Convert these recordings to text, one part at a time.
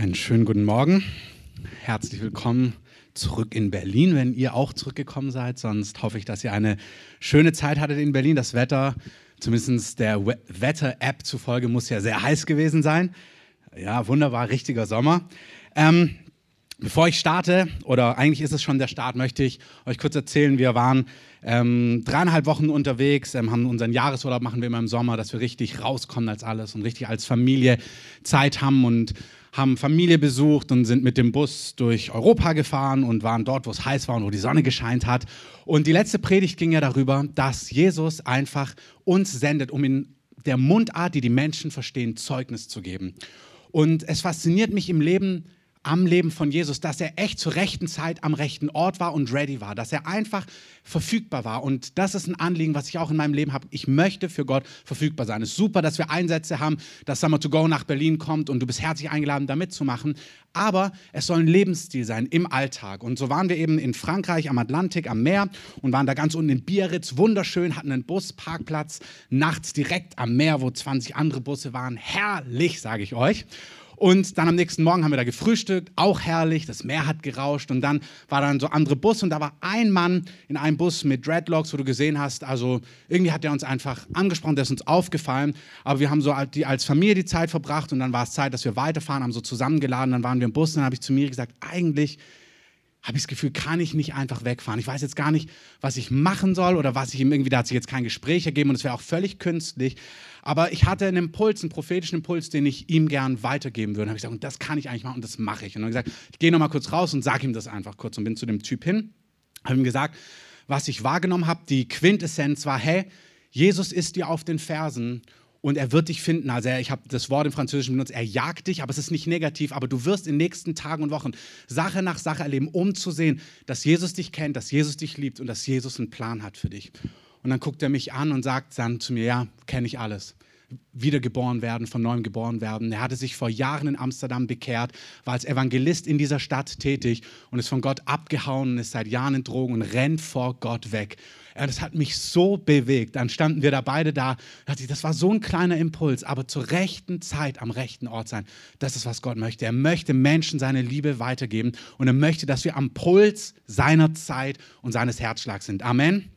Einen schönen guten Morgen. Herzlich willkommen zurück in Berlin, wenn ihr auch zurückgekommen seid. Sonst hoffe ich, dass ihr eine schöne Zeit hattet in Berlin. Das Wetter, zumindest der Wetter-App zufolge, muss ja sehr heiß gewesen sein. Ja, wunderbar, richtiger Sommer. Ähm, bevor ich starte, oder eigentlich ist es schon der Start, möchte ich euch kurz erzählen, wir waren ähm, dreieinhalb Wochen unterwegs, ähm, haben unseren Jahresurlaub, machen wir immer im Sommer, dass wir richtig rauskommen als alles und richtig als Familie Zeit haben und haben Familie besucht und sind mit dem Bus durch Europa gefahren und waren dort, wo es heiß war und wo die Sonne gescheint hat. Und die letzte Predigt ging ja darüber, dass Jesus einfach uns sendet, um in der Mundart, die die Menschen verstehen, Zeugnis zu geben. Und es fasziniert mich im Leben, am Leben von Jesus, dass er echt zur rechten Zeit am rechten Ort war und ready war, dass er einfach verfügbar war. Und das ist ein Anliegen, was ich auch in meinem Leben habe. Ich möchte für Gott verfügbar sein. Es ist super, dass wir Einsätze haben, dass Summer to Go nach Berlin kommt und du bist herzlich eingeladen, da mitzumachen. Aber es soll ein Lebensstil sein im Alltag. Und so waren wir eben in Frankreich am Atlantik, am Meer und waren da ganz unten in Biarritz, wunderschön, hatten einen Busparkplatz nachts direkt am Meer, wo 20 andere Busse waren. Herrlich, sage ich euch. Und dann am nächsten Morgen haben wir da gefrühstückt, auch herrlich, das Meer hat gerauscht. Und dann war dann so andere Bus und da war ein Mann in einem Bus mit Dreadlocks, wo du gesehen hast, also irgendwie hat er uns einfach angesprochen, der ist uns aufgefallen, aber wir haben so als Familie die Zeit verbracht. Und dann war es Zeit, dass wir weiterfahren, haben so zusammengeladen, dann waren wir im Bus. Und dann habe ich zu mir gesagt, eigentlich habe ich das Gefühl, kann ich nicht einfach wegfahren. Ich weiß jetzt gar nicht, was ich machen soll oder was ich ihm irgendwie, da hat sich jetzt kein Gespräch ergeben und es wäre auch völlig künstlich. Aber ich hatte einen Impuls, einen prophetischen Impuls, den ich ihm gern weitergeben würde. Und habe ich gesagt, und das kann ich eigentlich machen und das mache ich. Und dann habe ich gesagt, ich gehe nochmal kurz raus und sage ihm das einfach kurz und bin zu dem Typ hin. Habe ihm gesagt, was ich wahrgenommen habe, die Quintessenz war, hey, Jesus ist dir auf den Fersen und er wird dich finden. Also ich habe das Wort im Französischen benutzt, er jagt dich, aber es ist nicht negativ, aber du wirst in den nächsten Tagen und Wochen Sache nach Sache erleben, um zu sehen, dass Jesus dich kennt, dass Jesus dich liebt und dass Jesus einen Plan hat für dich. Und dann guckt er mich an und sagt dann zu mir, ja, kenne ich alles wiedergeboren werden, von neuem geboren werden. Er hatte sich vor Jahren in Amsterdam bekehrt, war als Evangelist in dieser Stadt tätig und ist von Gott abgehauen und ist seit Jahren in Drogen und rennt vor Gott weg. Ja, das hat mich so bewegt. Dann standen wir da beide da. Das war so ein kleiner Impuls, aber zur rechten Zeit am rechten Ort sein. Das ist, was Gott möchte. Er möchte Menschen seine Liebe weitergeben und er möchte, dass wir am Puls seiner Zeit und seines Herzschlags sind. Amen.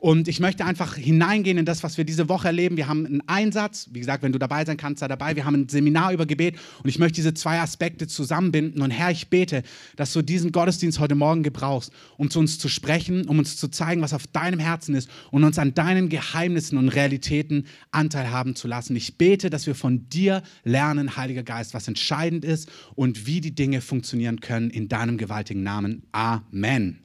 Und ich möchte einfach hineingehen in das, was wir diese Woche erleben. Wir haben einen Einsatz, wie gesagt, wenn du dabei sein kannst, sei dabei. Wir haben ein Seminar über Gebet und ich möchte diese zwei Aspekte zusammenbinden. Und Herr, ich bete, dass du diesen Gottesdienst heute Morgen gebrauchst, um zu uns zu sprechen, um uns zu zeigen, was auf deinem Herzen ist und uns an deinen Geheimnissen und Realitäten Anteil haben zu lassen. Ich bete, dass wir von dir lernen, Heiliger Geist, was entscheidend ist und wie die Dinge funktionieren können in deinem gewaltigen Namen. Amen.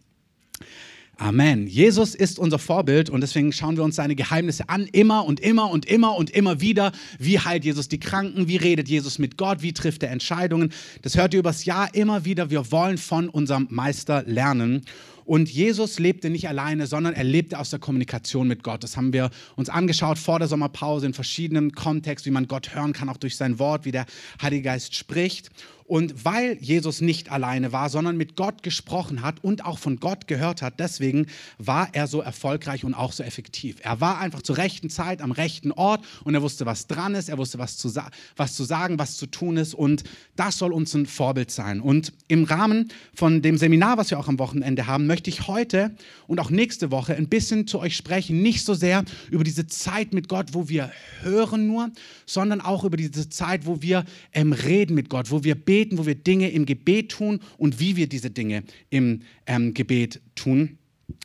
Amen. Jesus ist unser Vorbild und deswegen schauen wir uns seine Geheimnisse an, immer und immer und immer und immer wieder. Wie heilt Jesus die Kranken? Wie redet Jesus mit Gott? Wie trifft er Entscheidungen? Das hört ihr übers Jahr immer wieder. Wir wollen von unserem Meister lernen. Und Jesus lebte nicht alleine, sondern er lebte aus der Kommunikation mit Gott. Das haben wir uns angeschaut vor der Sommerpause in verschiedenen Kontexten, wie man Gott hören kann, auch durch sein Wort, wie der Heilige Geist spricht. Und weil Jesus nicht alleine war, sondern mit Gott gesprochen hat und auch von Gott gehört hat, deswegen war er so erfolgreich und auch so effektiv. Er war einfach zur rechten Zeit am rechten Ort und er wusste, was dran ist, er wusste, was zu, was zu sagen, was zu tun ist und das soll uns ein Vorbild sein. Und im Rahmen von dem Seminar, was wir auch am Wochenende haben, möchte ich heute und auch nächste Woche ein bisschen zu euch sprechen, nicht so sehr über diese Zeit mit Gott, wo wir hören nur, sondern auch über diese Zeit, wo wir ähm, reden mit Gott, wo wir beten beten, wo wir Dinge im Gebet tun und wie wir diese Dinge im ähm, Gebet tun.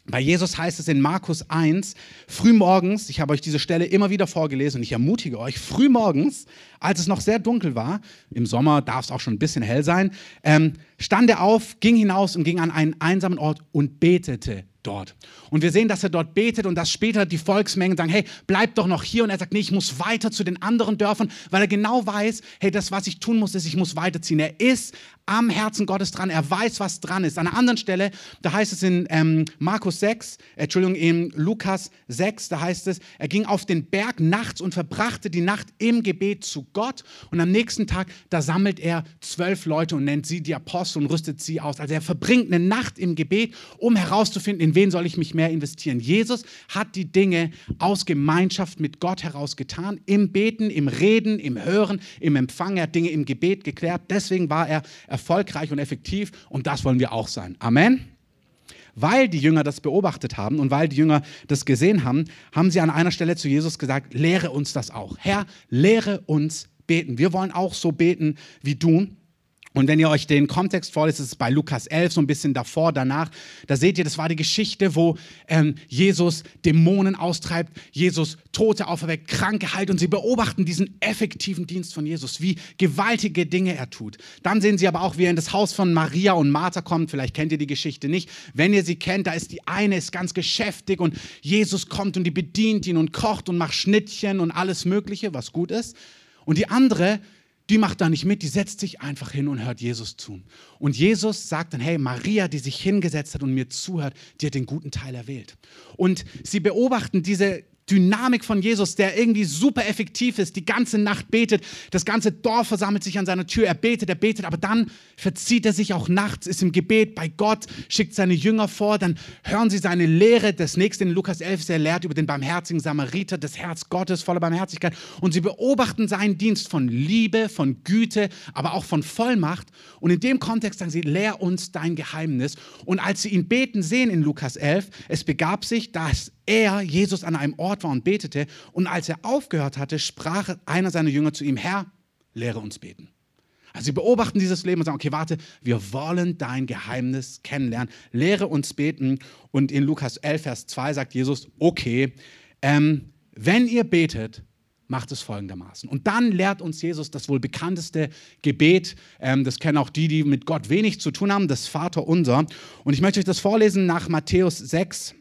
Bei Jesus heißt es in Markus 1, frühmorgens, ich habe euch diese Stelle immer wieder vorgelesen und ich ermutige euch, frühmorgens, als es noch sehr dunkel war, im Sommer darf es auch schon ein bisschen hell sein, ähm, stand er auf, ging hinaus und ging an einen einsamen Ort und betete dort. Und wir sehen, dass er dort betet und dass später die Volksmengen sagen, hey, bleib doch noch hier. Und er sagt, nee, ich muss weiter zu den anderen Dörfern, weil er genau weiß, hey, das, was ich tun muss, ist, ich muss weiterziehen. Er ist am Herzen Gottes dran. Er weiß, was dran ist. An einer anderen Stelle, da heißt es in ähm, Markus 6, Entschuldigung, in Lukas 6, da heißt es, er ging auf den Berg nachts und verbrachte die Nacht im Gebet zu Gott. Und am nächsten Tag, da sammelt er zwölf Leute und nennt sie die Apostel und rüstet sie aus. Also er verbringt eine Nacht im Gebet, um herauszufinden, in wen soll ich mich mehr investieren? Jesus hat die Dinge aus Gemeinschaft mit Gott heraus getan, im Beten, im Reden, im Hören, im Empfang. Er hat Dinge im Gebet geklärt. Deswegen war er erfolgreich und effektiv und das wollen wir auch sein. Amen weil die Jünger das beobachtet haben und weil die Jünger das gesehen haben, haben sie an einer Stelle zu Jesus gesagt, lehre uns das auch. Herr, lehre uns beten. Wir wollen auch so beten wie du. Und wenn ihr euch den Kontext vorlest, ist es bei Lukas 11, so ein bisschen davor, danach, da seht ihr, das war die Geschichte, wo ähm, Jesus Dämonen austreibt, Jesus Tote auferweckt, Kranke heilt und sie beobachten diesen effektiven Dienst von Jesus, wie gewaltige Dinge er tut. Dann sehen sie aber auch, wie er in das Haus von Maria und Martha kommt. Vielleicht kennt ihr die Geschichte nicht. Wenn ihr sie kennt, da ist die eine ist ganz geschäftig und Jesus kommt und die bedient ihn und kocht und macht Schnittchen und alles Mögliche, was gut ist. Und die andere, die macht da nicht mit, die setzt sich einfach hin und hört Jesus zu. Und Jesus sagt dann, hey, Maria, die sich hingesetzt hat und mir zuhört, die hat den guten Teil erwählt. Und sie beobachten diese Dynamik von Jesus, der irgendwie super effektiv ist, die ganze Nacht betet, das ganze Dorf versammelt sich an seiner Tür, er betet, er betet, aber dann verzieht er sich auch nachts, ist im Gebet bei Gott, schickt seine Jünger vor, dann hören sie seine Lehre, das nächste in Lukas 11 ist er lehrt über den barmherzigen Samariter, das Herz Gottes voller Barmherzigkeit. Und sie beobachten seinen Dienst von Liebe, von Güte, aber auch von Vollmacht. Und in dem Kontext sagen sie, lehr uns dein Geheimnis. Und als sie ihn beten sehen in Lukas 11, es begab sich, dass er, Jesus, an einem Ort war und betete. Und als er aufgehört hatte, sprach einer seiner Jünger zu ihm, Herr, lehre uns beten. Also sie beobachten dieses Leben und sagen, okay, warte, wir wollen dein Geheimnis kennenlernen. Lehre uns beten. Und in Lukas 11, Vers 2 sagt Jesus, okay, ähm, wenn ihr betet, macht es folgendermaßen. Und dann lehrt uns Jesus das wohl bekannteste Gebet. Ähm, das kennen auch die, die mit Gott wenig zu tun haben, das Vater unser. Und ich möchte euch das vorlesen nach Matthäus 6,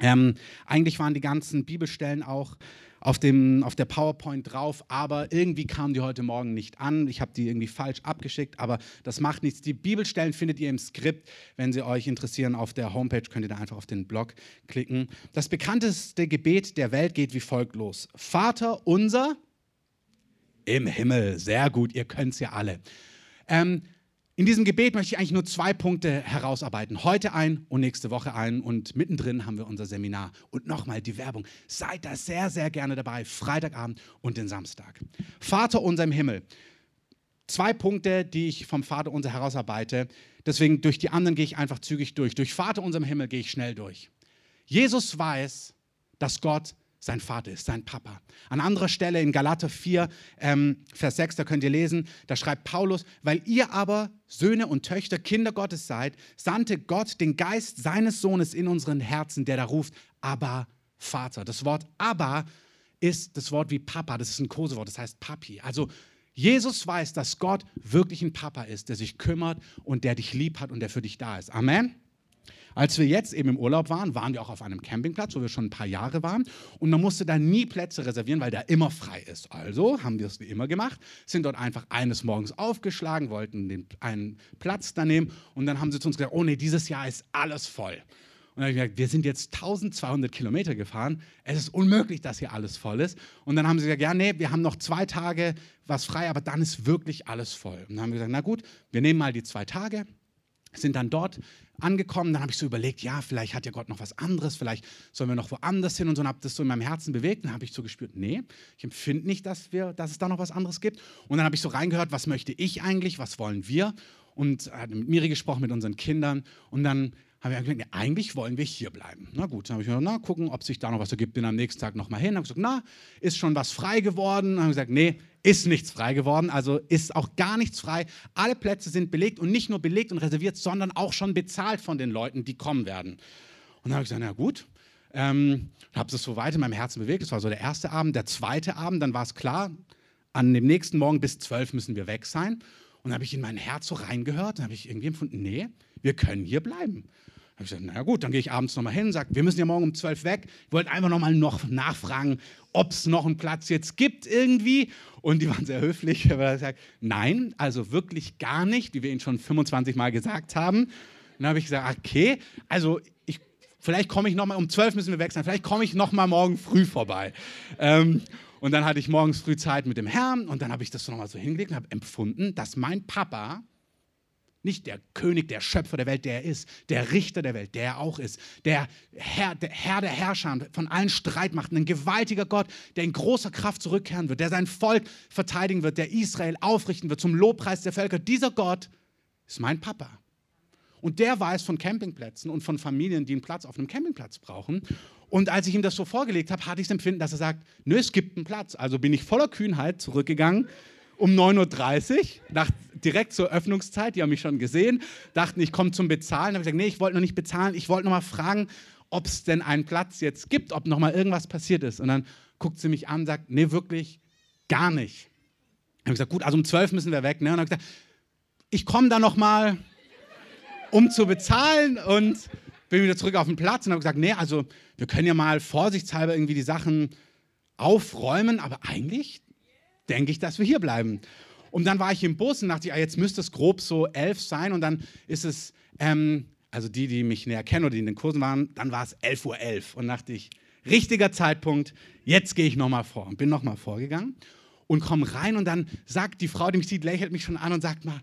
ähm, eigentlich waren die ganzen Bibelstellen auch auf, dem, auf der PowerPoint drauf, aber irgendwie kamen die heute Morgen nicht an. Ich habe die irgendwie falsch abgeschickt, aber das macht nichts. Die Bibelstellen findet ihr im Skript. Wenn sie euch interessieren, auf der Homepage könnt ihr da einfach auf den Blog klicken. Das bekannteste Gebet der Welt geht wie folgt los. Vater unser im Himmel. Sehr gut, ihr könnt es ja alle. Ähm, in diesem Gebet möchte ich eigentlich nur zwei Punkte herausarbeiten. Heute ein und nächste Woche ein. Und mittendrin haben wir unser Seminar. Und nochmal die Werbung. Seid da sehr, sehr gerne dabei. Freitagabend und den Samstag. Vater unser im Himmel. Zwei Punkte, die ich vom Vater unser herausarbeite. Deswegen durch die anderen gehe ich einfach zügig durch. Durch Vater unser im Himmel gehe ich schnell durch. Jesus weiß, dass Gott sein Vater ist, sein Papa. An anderer Stelle in Galater 4, ähm, Vers 6, da könnt ihr lesen, da schreibt Paulus, weil ihr aber Söhne und Töchter, Kinder Gottes seid, sandte Gott den Geist seines Sohnes in unseren Herzen, der da ruft, aber Vater. Das Wort aber ist das Wort wie Papa, das ist ein Kosewort, das heißt Papi. Also Jesus weiß, dass Gott wirklich ein Papa ist, der sich kümmert und der dich lieb hat und der für dich da ist. Amen. Als wir jetzt eben im Urlaub waren, waren wir auch auf einem Campingplatz, wo wir schon ein paar Jahre waren. Und man musste da nie Plätze reservieren, weil der immer frei ist. Also haben wir es wie immer gemacht, sind dort einfach eines Morgens aufgeschlagen, wollten den, einen Platz da nehmen. Und dann haben sie zu uns gesagt, oh nee, dieses Jahr ist alles voll. Und dann habe ich gesagt, wir sind jetzt 1200 Kilometer gefahren. Es ist unmöglich, dass hier alles voll ist. Und dann haben sie gesagt, ja, nee, wir haben noch zwei Tage was frei, aber dann ist wirklich alles voll. Und dann haben wir gesagt, na gut, wir nehmen mal die zwei Tage, sind dann dort angekommen. Dann habe ich so überlegt, ja, vielleicht hat ja Gott noch was anderes, vielleicht sollen wir noch woanders hin und so. Und habe das so in meinem Herzen bewegt. Dann habe ich so gespürt, nee, ich empfinde nicht, dass, wir, dass es da noch was anderes gibt. Und dann habe ich so reingehört, was möchte ich eigentlich, was wollen wir? Und hatte mit Miri gesprochen, mit unseren Kindern. Und dann habe ich gedacht, eigentlich wollen wir hier bleiben. Na gut, dann habe ich gesagt, na, gucken, ob sich da noch was ergibt. Bin am nächsten Tag nochmal hin, habe gesagt, na, ist schon was frei geworden? Dann habe ich gesagt, nee, ist nichts frei geworden, also ist auch gar nichts frei. Alle Plätze sind belegt und nicht nur belegt und reserviert, sondern auch schon bezahlt von den Leuten, die kommen werden. Und dann habe ich gesagt, na gut, ähm, habe es so weit in meinem Herzen bewegt. Das war so der erste Abend. Der zweite Abend, dann war es klar, an dem nächsten Morgen bis zwölf müssen wir weg sein. Und dann habe ich in mein Herz so reingehört, dann habe ich irgendwie empfunden, nee, wir können hier bleiben habe ich gesagt, na gut, dann gehe ich abends nochmal hin und sage, wir müssen ja morgen um 12 weg. Ich wollte einfach nochmal noch nachfragen, ob es noch einen Platz jetzt gibt irgendwie. Und die waren sehr höflich. Aber gesagt, nein, also wirklich gar nicht, wie wir Ihnen schon 25 Mal gesagt haben. dann habe ich gesagt, okay, also ich, vielleicht komme ich nochmal, um 12 müssen wir weg sein, vielleicht komme ich nochmal morgen früh vorbei. Ähm, und dann hatte ich morgens früh Zeit mit dem Herrn und dann habe ich das nochmal so hingelegt und habe empfunden, dass mein Papa Nicht der König, der Schöpfer der Welt, der er ist, der Richter der Welt, der er auch ist, der Herr, der Herr der Herrscher von allen Streitmachten, ein gewaltiger Gott, der in großer Kraft zurückkehren wird, der sein Volk verteidigen wird, der Israel aufrichten wird zum Lobpreis der Völker. Dieser Gott ist mein Papa. Und der weiß von Campingplätzen und von Familien, die einen Platz auf einem Campingplatz brauchen. Und als ich ihm das so vorgelegt habe, hatte ich das Empfinden, dass er sagt, nö, es gibt einen Platz. Also bin ich voller Kühnheit zurückgegangen um 9.30 Uhr, nach, direkt zur Öffnungszeit, die haben mich schon gesehen, dachten, ich komme zum Bezahlen. Habe ich gesagt, nee, ich wollte noch nicht bezahlen, ich wollte noch mal fragen, ob es denn einen Platz jetzt gibt, ob noch mal irgendwas passiert ist. Und dann guckt sie mich an und sagt, nee, wirklich gar nicht. Dann habe ich gesagt, gut, also um 12 müssen wir weg. Ne? Und dann habe ich gesagt, ich komme da noch mal, um zu bezahlen und bin wieder zurück auf den Platz und habe gesagt, nee, also wir können ja mal vorsichtshalber irgendwie die Sachen aufräumen, aber eigentlich denke ich, dass wir hier bleiben. Und dann war ich im Bus und dachte, ja, jetzt müsste es grob so elf sein. Und dann ist es, ähm, also die, die mich näher kennen oder die in den Kursen waren, dann war es 11.11 Uhr. .11. Und dachte ich, richtiger Zeitpunkt, jetzt gehe ich nochmal vor. Und bin nochmal vorgegangen und komme rein. Und dann sagt die Frau, die mich sieht, lächelt mich schon an und sagt mal,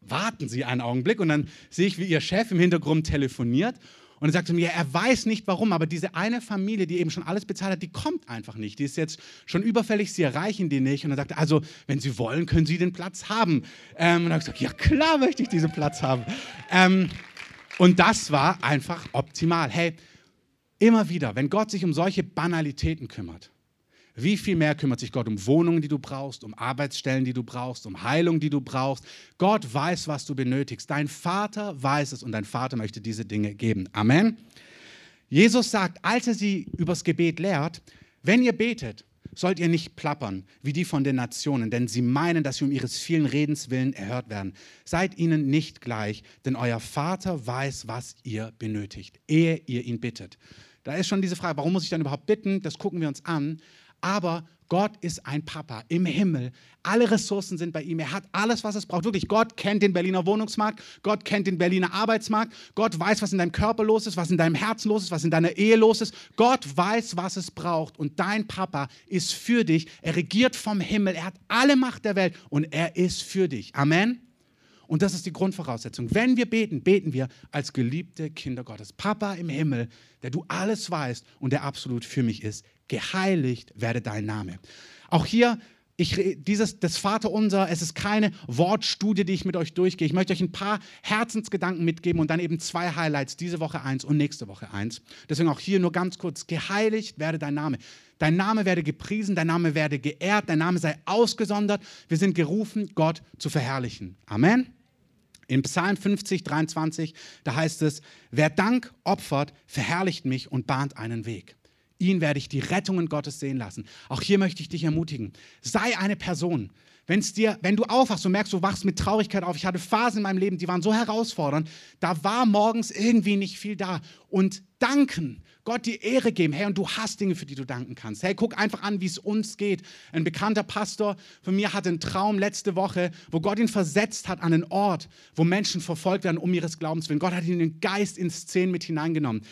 warten Sie einen Augenblick. Und dann sehe ich, wie ihr Chef im Hintergrund telefoniert. Und er sagte mir, er weiß nicht warum, aber diese eine Familie, die eben schon alles bezahlt hat, die kommt einfach nicht. Die ist jetzt schon überfällig, sie erreichen die nicht. Und er sagte, also, wenn Sie wollen, können Sie den Platz haben. Ähm, und er hat gesagt, ja klar möchte ich diesen Platz haben. Ähm, und das war einfach optimal. Hey, immer wieder, wenn Gott sich um solche Banalitäten kümmert, wie viel mehr kümmert sich Gott um Wohnungen, die du brauchst, um Arbeitsstellen, die du brauchst, um Heilung, die du brauchst. Gott weiß, was du benötigst. Dein Vater weiß es und dein Vater möchte diese Dinge geben. Amen. Jesus sagt, als er sie übers Gebet lehrt, wenn ihr betet, sollt ihr nicht plappern wie die von den Nationen, denn sie meinen, dass sie um ihres vielen Redens willen erhört werden. Seid ihnen nicht gleich, denn euer Vater weiß, was ihr benötigt, ehe ihr ihn bittet. Da ist schon diese Frage, warum muss ich dann überhaupt bitten? Das gucken wir uns an. Aber Gott ist ein Papa im Himmel. Alle Ressourcen sind bei ihm. Er hat alles, was es braucht. Wirklich, Gott kennt den Berliner Wohnungsmarkt. Gott kennt den Berliner Arbeitsmarkt. Gott weiß, was in deinem Körper los ist, was in deinem Herzen los ist, was in deiner Ehe los ist. Gott weiß, was es braucht. Und dein Papa ist für dich. Er regiert vom Himmel. Er hat alle Macht der Welt und er ist für dich. Amen. Und das ist die Grundvoraussetzung. Wenn wir beten, beten wir als geliebte Kinder Gottes. Papa im Himmel, der du alles weißt und der absolut für mich ist geheiligt werde dein Name. Auch hier, ich, dieses, das Vaterunser, es ist keine Wortstudie, die ich mit euch durchgehe. Ich möchte euch ein paar Herzensgedanken mitgeben und dann eben zwei Highlights, diese Woche eins und nächste Woche eins. Deswegen auch hier nur ganz kurz, geheiligt werde dein Name. Dein Name werde gepriesen, dein Name werde geehrt, dein Name sei ausgesondert. Wir sind gerufen, Gott zu verherrlichen. Amen. In Psalm 50, 23, da heißt es, wer Dank opfert, verherrlicht mich und bahnt einen Weg. Ihn werde ich die Rettungen Gottes sehen lassen. Auch hier möchte ich dich ermutigen. Sei eine Person. Wenn's dir, wenn du aufwachst und merkst, du wachst mit Traurigkeit auf. Ich hatte Phasen in meinem Leben, die waren so herausfordernd. Da war morgens irgendwie nicht viel da. Und danken, Gott die Ehre geben. Hey, und du hast Dinge, für die du danken kannst. Hey, guck einfach an, wie es uns geht. Ein bekannter Pastor von mir hatte einen Traum letzte Woche, wo Gott ihn versetzt hat an einen Ort, wo Menschen verfolgt werden um ihres Glaubens willen. Gott hat ihn den Geist ins Szenen mit hineingenommen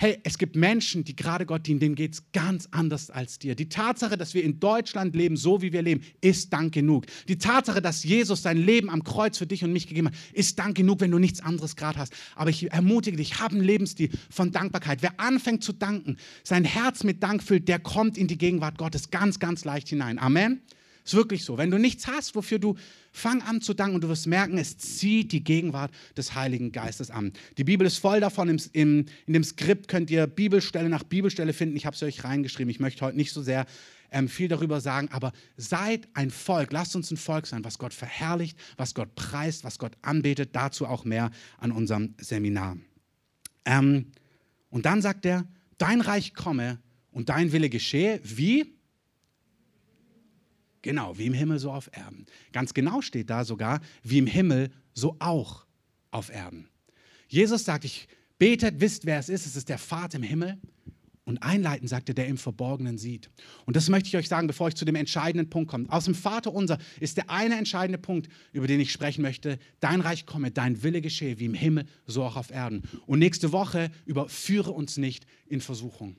hey, es gibt Menschen, die gerade Gott dienen, denen geht es ganz anders als dir. Die Tatsache, dass wir in Deutschland leben, so wie wir leben, ist Dank genug. Die Tatsache, dass Jesus sein Leben am Kreuz für dich und mich gegeben hat, ist Dank genug, wenn du nichts anderes gerade hast. Aber ich ermutige dich, hab einen Lebensstil von Dankbarkeit. Wer anfängt zu danken, sein Herz mit Dank füllt, der kommt in die Gegenwart Gottes ganz, ganz leicht hinein. Amen. Ist wirklich so. Wenn du nichts hast, wofür du fang an zu danken und du wirst merken, es zieht die Gegenwart des Heiligen Geistes an. Die Bibel ist voll davon. Im, im, in dem Skript könnt ihr Bibelstelle nach Bibelstelle finden. Ich habe es euch reingeschrieben. Ich möchte heute nicht so sehr ähm, viel darüber sagen, aber seid ein Volk. Lasst uns ein Volk sein, was Gott verherrlicht, was Gott preist, was Gott anbetet. Dazu auch mehr an unserem Seminar. Ähm, und dann sagt er, dein Reich komme und dein Wille geschehe. Wie? Genau, wie im Himmel so auf Erden. Ganz genau steht da sogar, wie im Himmel so auch auf Erden. Jesus sagt, ich betet, wisst, wer es ist, es ist der Vater im Himmel. Und einleiten sagte, der im Verborgenen sieht. Und das möchte ich euch sagen, bevor ich zu dem entscheidenden Punkt komme. Aus dem Vater unser ist der eine entscheidende Punkt, über den ich sprechen möchte. Dein Reich komme, dein Wille geschehe, wie im Himmel, so auch auf Erden. Und nächste Woche überführe uns nicht in Versuchung.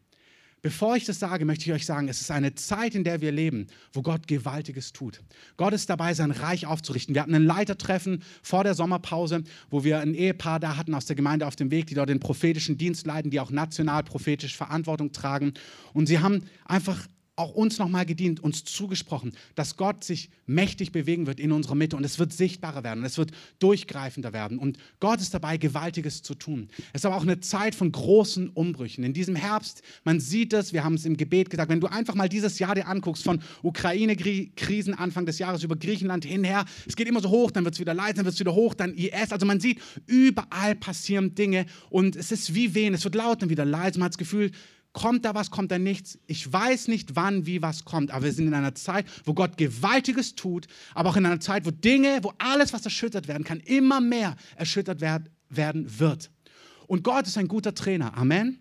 Bevor ich das sage, möchte ich euch sagen, es ist eine Zeit, in der wir leben, wo Gott Gewaltiges tut. Gott ist dabei, sein Reich aufzurichten. Wir hatten ein Leitertreffen vor der Sommerpause, wo wir ein Ehepaar da hatten aus der Gemeinde auf dem Weg, die dort den prophetischen Dienst leiten, die auch national prophetisch Verantwortung tragen. Und sie haben einfach auch uns nochmal gedient, uns zugesprochen, dass Gott sich mächtig bewegen wird in unserer Mitte und es wird sichtbarer werden, es wird durchgreifender werden und Gott ist dabei, Gewaltiges zu tun. Es ist aber auch eine Zeit von großen Umbrüchen. In diesem Herbst, man sieht es, wir haben es im Gebet gesagt, wenn du einfach mal dieses Jahr dir anguckst, von Ukraine-Krisen Anfang des Jahres über Griechenland hinher, es geht immer so hoch, dann wird es wieder leid, dann wird es wieder hoch, dann IS, also man sieht, überall passieren Dinge und es ist wie Wehen, es wird laut, dann wieder leise, man hat das Gefühl, Kommt da was, kommt da nichts? Ich weiß nicht, wann, wie was kommt, aber wir sind in einer Zeit, wo Gott Gewaltiges tut, aber auch in einer Zeit, wo Dinge, wo alles, was erschüttert werden kann, immer mehr erschüttert werden wird. Und Gott ist ein guter Trainer. Amen.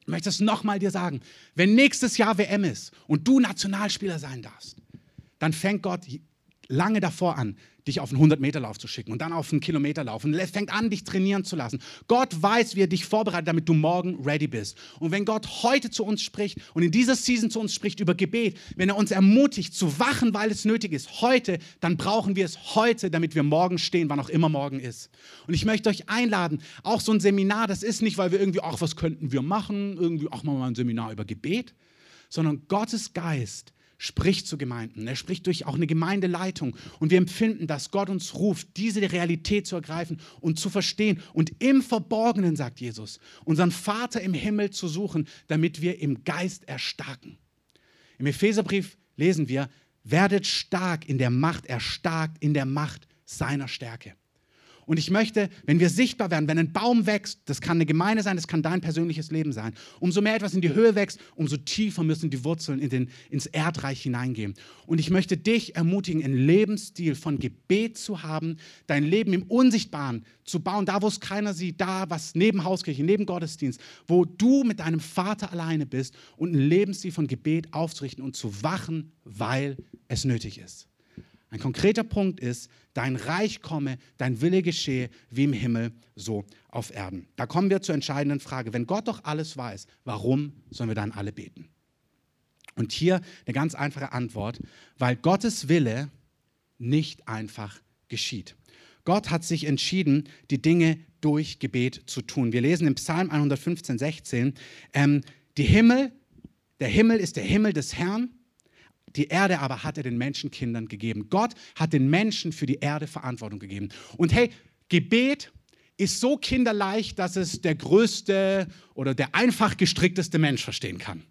Ich möchte es nochmal dir sagen. Wenn nächstes Jahr WM ist und du Nationalspieler sein darfst, dann fängt Gott lange davor an, dich auf einen 100-Meter-Lauf zu schicken und dann auf einen Kilometerlauf und fängt an, dich trainieren zu lassen. Gott weiß, wie er dich vorbereitet, damit du morgen ready bist. Und wenn Gott heute zu uns spricht und in dieser Season zu uns spricht über Gebet, wenn er uns ermutigt zu wachen, weil es nötig ist, heute, dann brauchen wir es heute, damit wir morgen stehen, wann auch immer morgen ist. Und ich möchte euch einladen, auch so ein Seminar, das ist nicht, weil wir irgendwie, ach, was könnten wir machen, irgendwie, ach, machen wir mal ein Seminar über Gebet, sondern Gottes Geist spricht zu Gemeinden. Er spricht durch auch eine Gemeindeleitung. Und wir empfinden, dass Gott uns ruft, diese Realität zu ergreifen und zu verstehen und im Verborgenen, sagt Jesus, unseren Vater im Himmel zu suchen, damit wir im Geist erstarken. Im Epheserbrief lesen wir, werdet stark in der Macht, erstarkt in der Macht seiner Stärke. Und ich möchte, wenn wir sichtbar werden, wenn ein Baum wächst, das kann eine Gemeinde sein, das kann dein persönliches Leben sein, umso mehr etwas in die Höhe wächst, umso tiefer müssen die Wurzeln in den, ins Erdreich hineingehen. Und ich möchte dich ermutigen, einen Lebensstil von Gebet zu haben, dein Leben im Unsichtbaren zu bauen, da wo es keiner sieht, da was neben Hauskirche, neben Gottesdienst, wo du mit deinem Vater alleine bist und einen Lebensstil von Gebet aufzurichten und zu wachen, weil es nötig ist. Ein konkreter Punkt ist, dein Reich komme, dein Wille geschehe, wie im Himmel, so auf Erden. Da kommen wir zur entscheidenden Frage. Wenn Gott doch alles weiß, warum sollen wir dann alle beten? Und hier eine ganz einfache Antwort, weil Gottes Wille nicht einfach geschieht. Gott hat sich entschieden, die Dinge durch Gebet zu tun. Wir lesen im Psalm 115, 16, ähm, die Himmel, der Himmel ist der Himmel des Herrn die Erde aber hat er den Menschenkindern gegeben. Gott hat den Menschen für die Erde Verantwortung gegeben. Und hey, Gebet ist so kinderleicht, dass es der größte oder der einfach gestrickteste Mensch verstehen kann.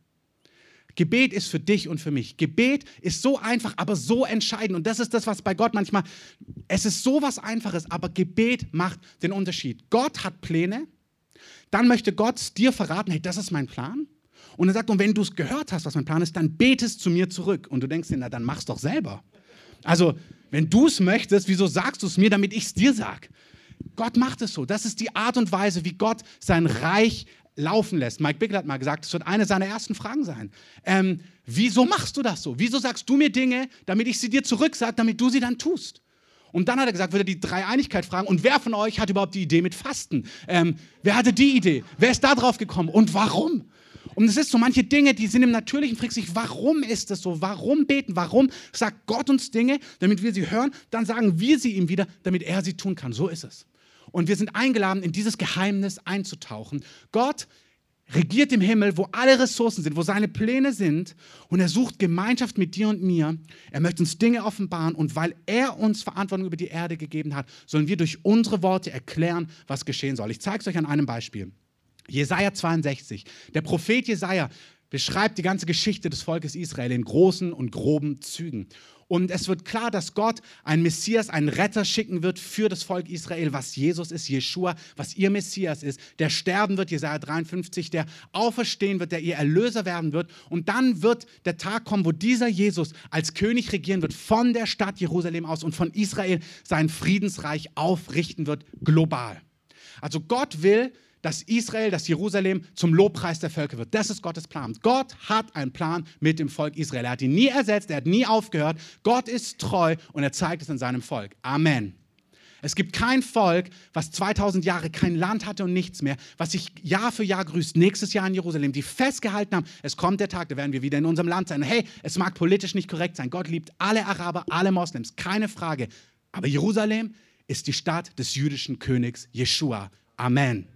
Gebet ist für dich und für mich. Gebet ist so einfach, aber so entscheidend. Und das ist das, was bei Gott manchmal, es ist so was Einfaches, aber Gebet macht den Unterschied. Gott hat Pläne, dann möchte Gott dir verraten, hey, das ist mein Plan. Und er sagt, und wenn du es gehört hast, was mein Plan ist, dann betest zu mir zurück. Und du denkst dir, na dann mach's doch selber. Also, wenn du es möchtest, wieso sagst du es mir, damit ich es dir sag? Gott macht es so. Das ist die Art und Weise, wie Gott sein Reich laufen lässt. Mike Bickle hat mal gesagt, das wird eine seiner ersten Fragen sein. Ähm, wieso machst du das so? Wieso sagst du mir Dinge, damit ich sie dir zurücksage, damit du sie dann tust? Und dann hat er gesagt, wird er die Dreieinigkeit fragen. Und wer von euch hat überhaupt die Idee mit Fasten? Ähm, wer hatte die Idee? Wer ist da drauf gekommen? Und warum? Und es ist so, manche Dinge, die sind im Natürlichen, fragt sich, warum ist das so? Warum beten? Warum sagt Gott uns Dinge, damit wir sie hören? Dann sagen wir sie ihm wieder, damit er sie tun kann. So ist es. Und wir sind eingeladen, in dieses Geheimnis einzutauchen. Gott regiert im Himmel, wo alle Ressourcen sind, wo seine Pläne sind. Und er sucht Gemeinschaft mit dir und mir. Er möchte uns Dinge offenbaren. Und weil er uns Verantwortung über die Erde gegeben hat, sollen wir durch unsere Worte erklären, was geschehen soll. Ich zeige es euch an einem Beispiel. Jesaja 62. Der Prophet Jesaja beschreibt die ganze Geschichte des Volkes Israel in großen und groben Zügen. Und es wird klar, dass Gott einen Messias, einen Retter schicken wird für das Volk Israel, was Jesus ist, Jeshua, was ihr Messias ist, der sterben wird, Jesaja 53, der auferstehen wird, der ihr Erlöser werden wird. Und dann wird der Tag kommen, wo dieser Jesus als König regieren wird von der Stadt Jerusalem aus und von Israel sein Friedensreich aufrichten wird, global. Also Gott will, dass Israel, dass Jerusalem zum Lobpreis der Völker wird. Das ist Gottes Plan. Gott hat einen Plan mit dem Volk Israel. Er hat ihn nie ersetzt, er hat nie aufgehört. Gott ist treu und er zeigt es in seinem Volk. Amen. Es gibt kein Volk, was 2000 Jahre kein Land hatte und nichts mehr, was sich Jahr für Jahr grüßt, nächstes Jahr in Jerusalem, die festgehalten haben, es kommt der Tag, da werden wir wieder in unserem Land sein. Hey, es mag politisch nicht korrekt sein. Gott liebt alle Araber, alle Moslems, keine Frage. Aber Jerusalem ist die Stadt des jüdischen Königs Jeshua. Amen.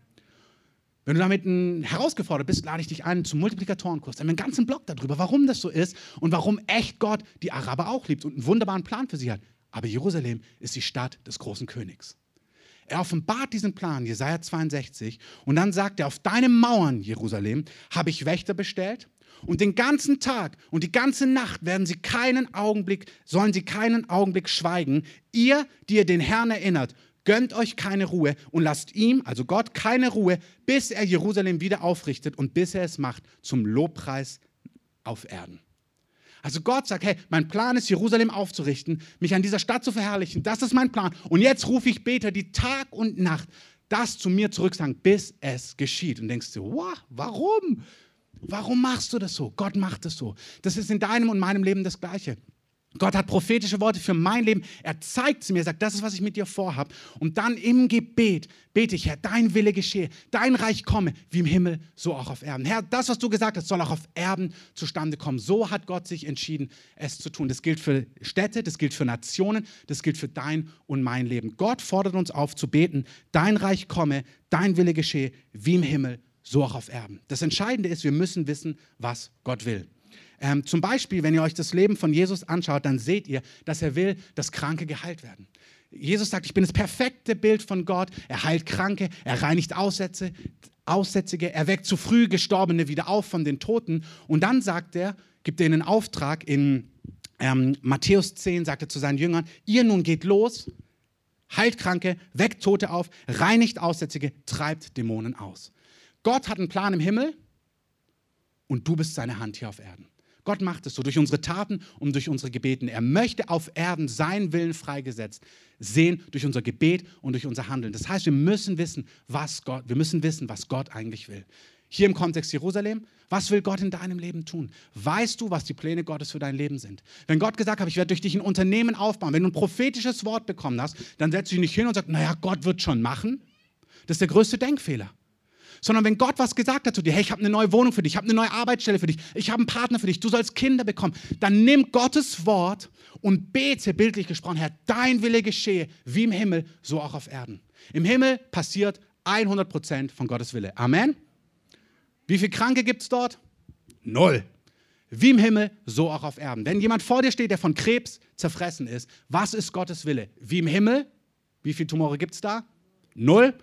Wenn du damit herausgefordert bist, lade ich dich ein zum Multiplikatorenkurs. Da haben wir einen ganzen Blog darüber, warum das so ist und warum echt Gott die Araber auch liebt und einen wunderbaren Plan für sie hat. Aber Jerusalem ist die Stadt des großen Königs. Er offenbart diesen Plan, Jesaja 62, und dann sagt er: Auf deine Mauern, Jerusalem, habe ich Wächter bestellt. Und den ganzen Tag und die ganze Nacht werden sie keinen Augenblick, sollen sie keinen Augenblick schweigen. Ihr, die ihr den Herrn erinnert, Gönnt euch keine Ruhe und lasst ihm, also Gott, keine Ruhe, bis er Jerusalem wieder aufrichtet und bis er es macht zum Lobpreis auf Erden. Also Gott sagt, hey, mein Plan ist, Jerusalem aufzurichten, mich an dieser Stadt zu verherrlichen. Das ist mein Plan. Und jetzt rufe ich Beter, die Tag und Nacht das zu mir zurück sagen, bis es geschieht. Und denkst du, wow, warum? Warum machst du das so? Gott macht es so. Das ist in deinem und meinem Leben das Gleiche. Gott hat prophetische Worte für mein Leben. Er zeigt sie mir, sagt, das ist, was ich mit dir vorhabe. Und dann im Gebet bete ich, Herr, dein Wille geschehe, dein Reich komme, wie im Himmel, so auch auf Erden. Herr, das, was du gesagt hast, soll auch auf Erden zustande kommen. So hat Gott sich entschieden, es zu tun. Das gilt für Städte, das gilt für Nationen, das gilt für dein und mein Leben. Gott fordert uns auf zu beten, dein Reich komme, dein Wille geschehe, wie im Himmel, so auch auf Erden. Das Entscheidende ist, wir müssen wissen, was Gott will. Ähm, zum Beispiel, wenn ihr euch das Leben von Jesus anschaut, dann seht ihr, dass er will, dass Kranke geheilt werden. Jesus sagt, ich bin das perfekte Bild von Gott. Er heilt Kranke, er reinigt Aussätze, Aussätzige, er weckt zu früh Gestorbene wieder auf von den Toten. Und dann sagt er, gibt er einen Auftrag in ähm, Matthäus 10, sagt er zu seinen Jüngern, ihr nun geht los, heilt Kranke, weckt Tote auf, reinigt Aussätzige, treibt Dämonen aus. Gott hat einen Plan im Himmel und du bist seine Hand hier auf Erden. Gott macht es so durch unsere Taten und durch unsere Gebeten. Er möchte auf Erden seinen Willen freigesetzt sehen durch unser Gebet und durch unser Handeln. Das heißt, wir müssen wissen, was Gott, wir müssen wissen, was Gott eigentlich will. Hier im Kontext Jerusalem, was will Gott in deinem Leben tun? Weißt du, was die Pläne Gottes für dein Leben sind? Wenn Gott gesagt hat, ich werde durch dich ein Unternehmen aufbauen, wenn du ein prophetisches Wort bekommen hast, dann setzt du dich nicht hin und sagst, naja, Gott wird schon machen. Das ist der größte Denkfehler sondern wenn Gott was gesagt hat zu dir, hey, ich habe eine neue Wohnung für dich, ich habe eine neue Arbeitsstelle für dich, ich habe einen Partner für dich, du sollst Kinder bekommen, dann nimm Gottes Wort und bete, bildlich gesprochen, Herr, dein Wille geschehe, wie im Himmel, so auch auf Erden. Im Himmel passiert 100% von Gottes Wille. Amen. Wie viele Kranke gibt es dort? Null. Wie im Himmel, so auch auf Erden. Wenn jemand vor dir steht, der von Krebs zerfressen ist, was ist Gottes Wille? Wie im Himmel? Wie viele Tumore gibt es da? Null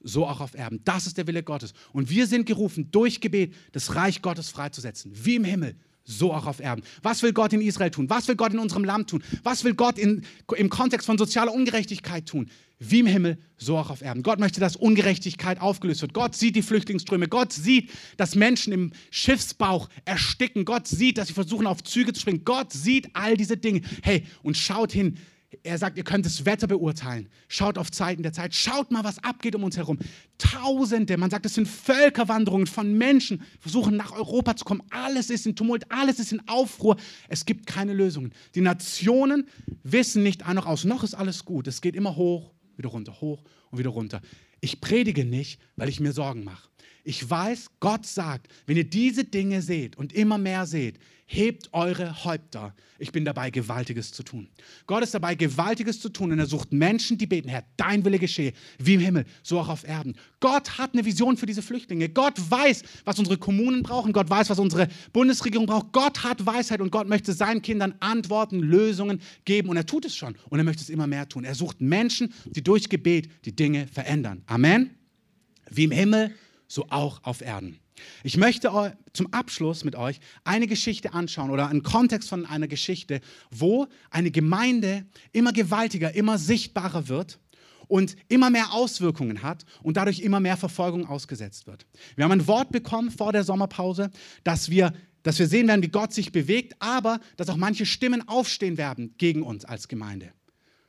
so auch auf Erden. Das ist der Wille Gottes. Und wir sind gerufen, durch Gebet das Reich Gottes freizusetzen, wie im Himmel, so auch auf Erden. Was will Gott in Israel tun? Was will Gott in unserem Land tun? Was will Gott in, im Kontext von sozialer Ungerechtigkeit tun? Wie im Himmel, so auch auf Erden. Gott möchte, dass Ungerechtigkeit aufgelöst wird. Gott sieht die Flüchtlingsströme. Gott sieht, dass Menschen im Schiffsbauch ersticken. Gott sieht, dass sie versuchen, auf Züge zu springen. Gott sieht all diese Dinge. Hey, und schaut hin, er sagt, ihr könnt das Wetter beurteilen. Schaut auf Zeiten der Zeit. Schaut mal, was abgeht um uns herum. Tausende, man sagt, es sind Völkerwanderungen von Menschen, versuchen nach Europa zu kommen. Alles ist in Tumult, alles ist in Aufruhr. Es gibt keine Lösungen. Die Nationen wissen nicht ein noch aus, noch ist alles gut. Es geht immer hoch, wieder runter, hoch und wieder runter. Ich predige nicht, weil ich mir Sorgen mache. Ich weiß, Gott sagt, wenn ihr diese Dinge seht und immer mehr seht, hebt eure Häupter. Ich bin dabei, Gewaltiges zu tun. Gott ist dabei, Gewaltiges zu tun und er sucht Menschen, die beten, Herr, dein Wille geschehe, wie im Himmel, so auch auf Erden. Gott hat eine Vision für diese Flüchtlinge. Gott weiß, was unsere Kommunen brauchen. Gott weiß, was unsere Bundesregierung braucht. Gott hat Weisheit und Gott möchte seinen Kindern Antworten, Lösungen geben und er tut es schon und er möchte es immer mehr tun. Er sucht Menschen, die durch Gebet die Dinge verändern. Amen. Wie im Himmel, so auch auf Erden. Ich möchte zum Abschluss mit euch eine Geschichte anschauen oder einen Kontext von einer Geschichte, wo eine Gemeinde immer gewaltiger, immer sichtbarer wird und immer mehr Auswirkungen hat und dadurch immer mehr Verfolgung ausgesetzt wird. Wir haben ein Wort bekommen vor der Sommerpause, dass wir, dass wir sehen werden, wie Gott sich bewegt, aber dass auch manche Stimmen aufstehen werden gegen uns als Gemeinde.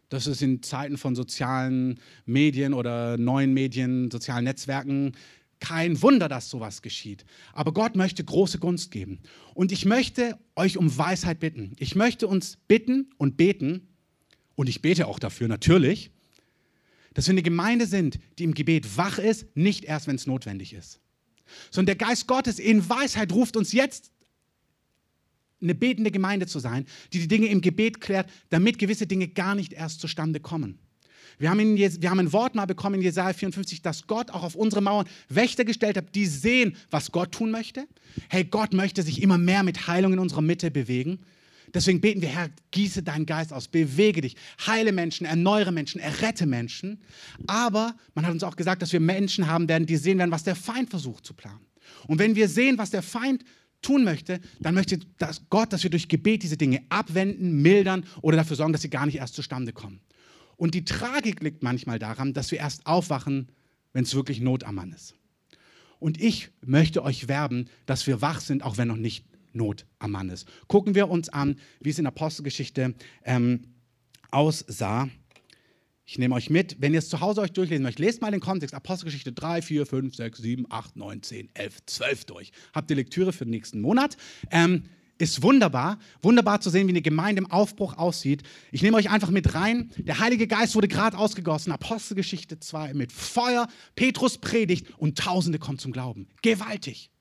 Das ist in Zeiten von sozialen Medien oder neuen Medien, sozialen Netzwerken kein Wunder, dass sowas geschieht. Aber Gott möchte große Gunst geben. Und ich möchte euch um Weisheit bitten. Ich möchte uns bitten und beten, und ich bete auch dafür natürlich, dass wir eine Gemeinde sind, die im Gebet wach ist, nicht erst, wenn es notwendig ist. Sondern der Geist Gottes in Weisheit ruft uns jetzt, eine betende Gemeinde zu sein, die die Dinge im Gebet klärt, damit gewisse Dinge gar nicht erst zustande kommen. Wir haben, in, wir haben ein Wort mal bekommen in Jesaja 54, dass Gott auch auf unsere Mauern Wächter gestellt hat, die sehen, was Gott tun möchte. Hey, Gott möchte sich immer mehr mit Heilung in unserer Mitte bewegen. Deswegen beten wir, Herr, gieße deinen Geist aus, bewege dich, heile Menschen, erneuere Menschen, errette Menschen. Aber man hat uns auch gesagt, dass wir Menschen haben werden, die sehen werden, was der Feind versucht zu planen. Und wenn wir sehen, was der Feind tun möchte, dann möchte Gott, dass wir durch Gebet diese Dinge abwenden, mildern oder dafür sorgen, dass sie gar nicht erst zustande kommen. Und die Tragik liegt manchmal daran, dass wir erst aufwachen, wenn es wirklich Not am Mann ist. Und ich möchte euch werben, dass wir wach sind, auch wenn noch nicht Not am Mann ist. Gucken wir uns an, wie es in der Apostelgeschichte ähm, aussah. Ich nehme euch mit, wenn ihr es zu Hause euch durchlesen möchtet, lest mal den Kontext, Apostelgeschichte 3, 4, 5, 6, 7, 8, 9, 10, 11, 12 durch. Habt ihr Lektüre für den nächsten Monat. Ähm, ist wunderbar, wunderbar zu sehen, wie eine Gemeinde im Aufbruch aussieht. Ich nehme euch einfach mit rein. Der Heilige Geist wurde gerade ausgegossen, Apostelgeschichte 2, mit Feuer, Petrus predigt und Tausende kommen zum Glauben. Gewaltig.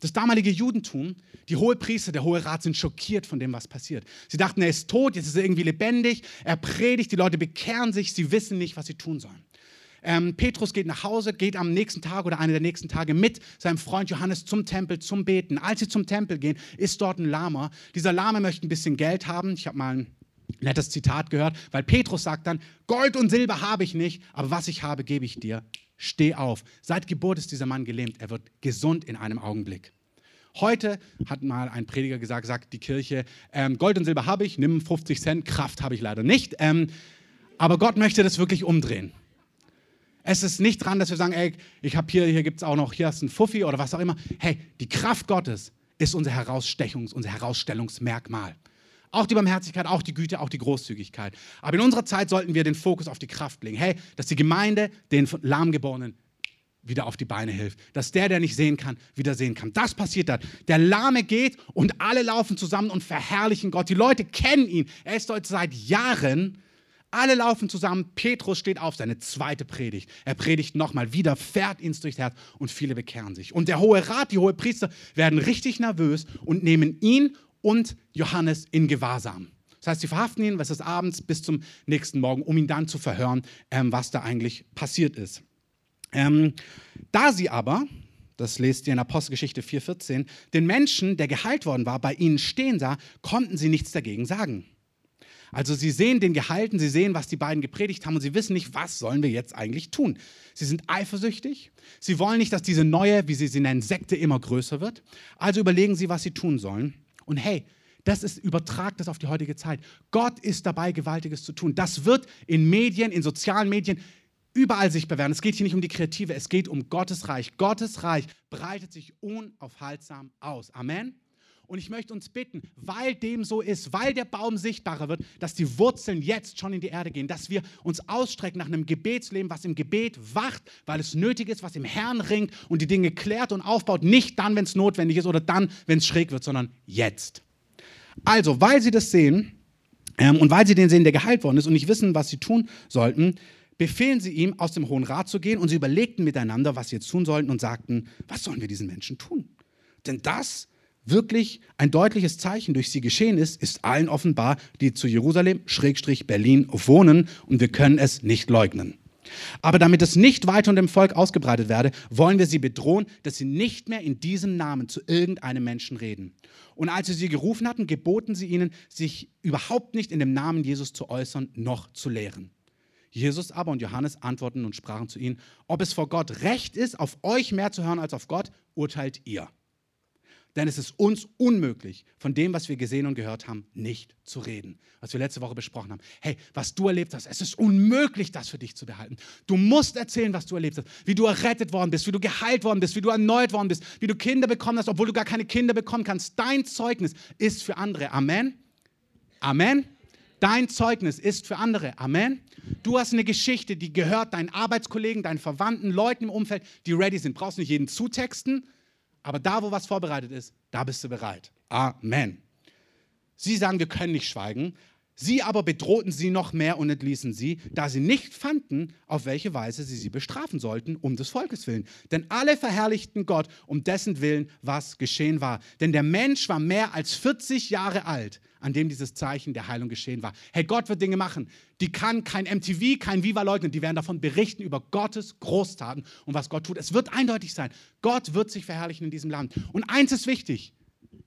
Das damalige Judentum, die hohe Priester, der Hohe Rat sind schockiert von dem, was passiert. Sie dachten, er ist tot, jetzt ist er irgendwie lebendig, er predigt, die Leute bekehren sich, sie wissen nicht, was sie tun sollen. Ähm, Petrus geht nach Hause, geht am nächsten Tag oder einer der nächsten Tage mit seinem Freund Johannes zum Tempel zum Beten. Als sie zum Tempel gehen, ist dort ein Lama. Dieser Lama möchte ein bisschen Geld haben. Ich habe mal ein nettes Zitat gehört, weil Petrus sagt dann, Gold und Silber habe ich nicht, aber was ich habe, gebe ich dir. Steh auf. Seit Geburt ist dieser Mann gelähmt. Er wird gesund in einem Augenblick. Heute hat mal ein Prediger gesagt, sagt die Kirche, ähm, Gold und Silber habe ich, nimm 50 Cent, Kraft habe ich leider nicht. Ähm, aber Gott möchte das wirklich umdrehen. Es ist nicht dran, dass wir sagen, ey, ich habe hier, hier gibt es auch noch, hier hast du ein Fuffi oder was auch immer. Hey, die Kraft Gottes ist unser Herausstechungs-, unser Herausstellungsmerkmal. Auch die Barmherzigkeit, auch die Güte, auch die Großzügigkeit. Aber in unserer Zeit sollten wir den Fokus auf die Kraft legen. Hey, dass die Gemeinde den Lahmgeborenen wieder auf die Beine hilft. Dass der, der nicht sehen kann, wieder sehen kann. Das passiert dann. Der Lahme geht und alle laufen zusammen und verherrlichen Gott. Die Leute kennen ihn. Er ist dort seit Jahren alle laufen zusammen. Petrus steht auf, seine zweite Predigt. Er predigt nochmal wieder, fährt ins durchs Herz und viele bekehren sich. Und der Hohe Rat, die Hohe Priester werden richtig nervös und nehmen ihn und Johannes in Gewahrsam. Das heißt, sie verhaften ihn, was ist abends bis zum nächsten Morgen, um ihn dann zu verhören, ähm, was da eigentlich passiert ist. Ähm, da sie aber, das lest ihr in Apostelgeschichte 4,14, den Menschen, der geheilt worden war, bei ihnen stehen sah, konnten sie nichts dagegen sagen. Also sie sehen den Gehalten, sie sehen, was die beiden gepredigt haben und sie wissen nicht, was sollen wir jetzt eigentlich tun. Sie sind eifersüchtig, sie wollen nicht, dass diese neue, wie sie sie nennen, Sekte immer größer wird. Also überlegen sie, was sie tun sollen. Und hey, das ist, übertragt das auf die heutige Zeit. Gott ist dabei, Gewaltiges zu tun. Das wird in Medien, in sozialen Medien überall sichtbar werden. Es geht hier nicht um die Kreative, es geht um Gottes Reich. Gottes Reich breitet sich unaufhaltsam aus. Amen. Und ich möchte uns bitten, weil dem so ist, weil der Baum sichtbarer wird, dass die Wurzeln jetzt schon in die Erde gehen, dass wir uns ausstrecken nach einem Gebetsleben, was im Gebet wacht, weil es nötig ist, was im Herrn ringt und die Dinge klärt und aufbaut. Nicht dann, wenn es notwendig ist oder dann, wenn es schräg wird, sondern jetzt. Also, weil sie das sehen ähm, und weil sie den sehen, der geheilt worden ist und nicht wissen, was sie tun sollten, befehlen sie ihm, aus dem Hohen Rat zu gehen und sie überlegten miteinander, was sie jetzt tun sollten und sagten, was sollen wir diesen Menschen tun? Denn das wirklich ein deutliches Zeichen durch sie geschehen ist, ist allen offenbar, die zu Jerusalem, Schrägstrich Berlin wohnen und wir können es nicht leugnen. Aber damit es nicht weiter unter dem Volk ausgebreitet werde, wollen wir sie bedrohen, dass sie nicht mehr in diesem Namen zu irgendeinem Menschen reden. Und als sie sie gerufen hatten, geboten sie ihnen, sich überhaupt nicht in dem Namen Jesus zu äußern, noch zu lehren. Jesus aber und Johannes antworten und sprachen zu ihnen, ob es vor Gott recht ist, auf euch mehr zu hören als auf Gott, urteilt ihr. Denn es ist uns unmöglich, von dem, was wir gesehen und gehört haben, nicht zu reden. Was wir letzte Woche besprochen haben. Hey, was du erlebt hast, es ist unmöglich, das für dich zu behalten. Du musst erzählen, was du erlebt hast. Wie du errettet worden bist, wie du geheilt worden bist, wie du erneuert worden bist, wie du Kinder bekommen hast, obwohl du gar keine Kinder bekommen kannst. Dein Zeugnis ist für andere. Amen. Amen. Dein Zeugnis ist für andere. Amen. Du hast eine Geschichte, die gehört deinen Arbeitskollegen, deinen Verwandten, Leuten im Umfeld, die ready sind. Brauchst nicht jeden zutexten, aber da, wo was vorbereitet ist, da bist du bereit. Amen. Sie sagen, wir können nicht schweigen. Sie aber bedrohten sie noch mehr und entließen sie, da sie nicht fanden, auf welche Weise sie sie bestrafen sollten, um des Volkes willen. Denn alle verherrlichten Gott, um dessen Willen was geschehen war. Denn der Mensch war mehr als 40 Jahre alt, an dem dieses Zeichen der Heilung geschehen war. Hey, Gott wird Dinge machen. Die kann kein MTV, kein Viva leugnen. Die werden davon berichten über Gottes Großtaten und was Gott tut. Es wird eindeutig sein. Gott wird sich verherrlichen in diesem Land. Und eins ist wichtig.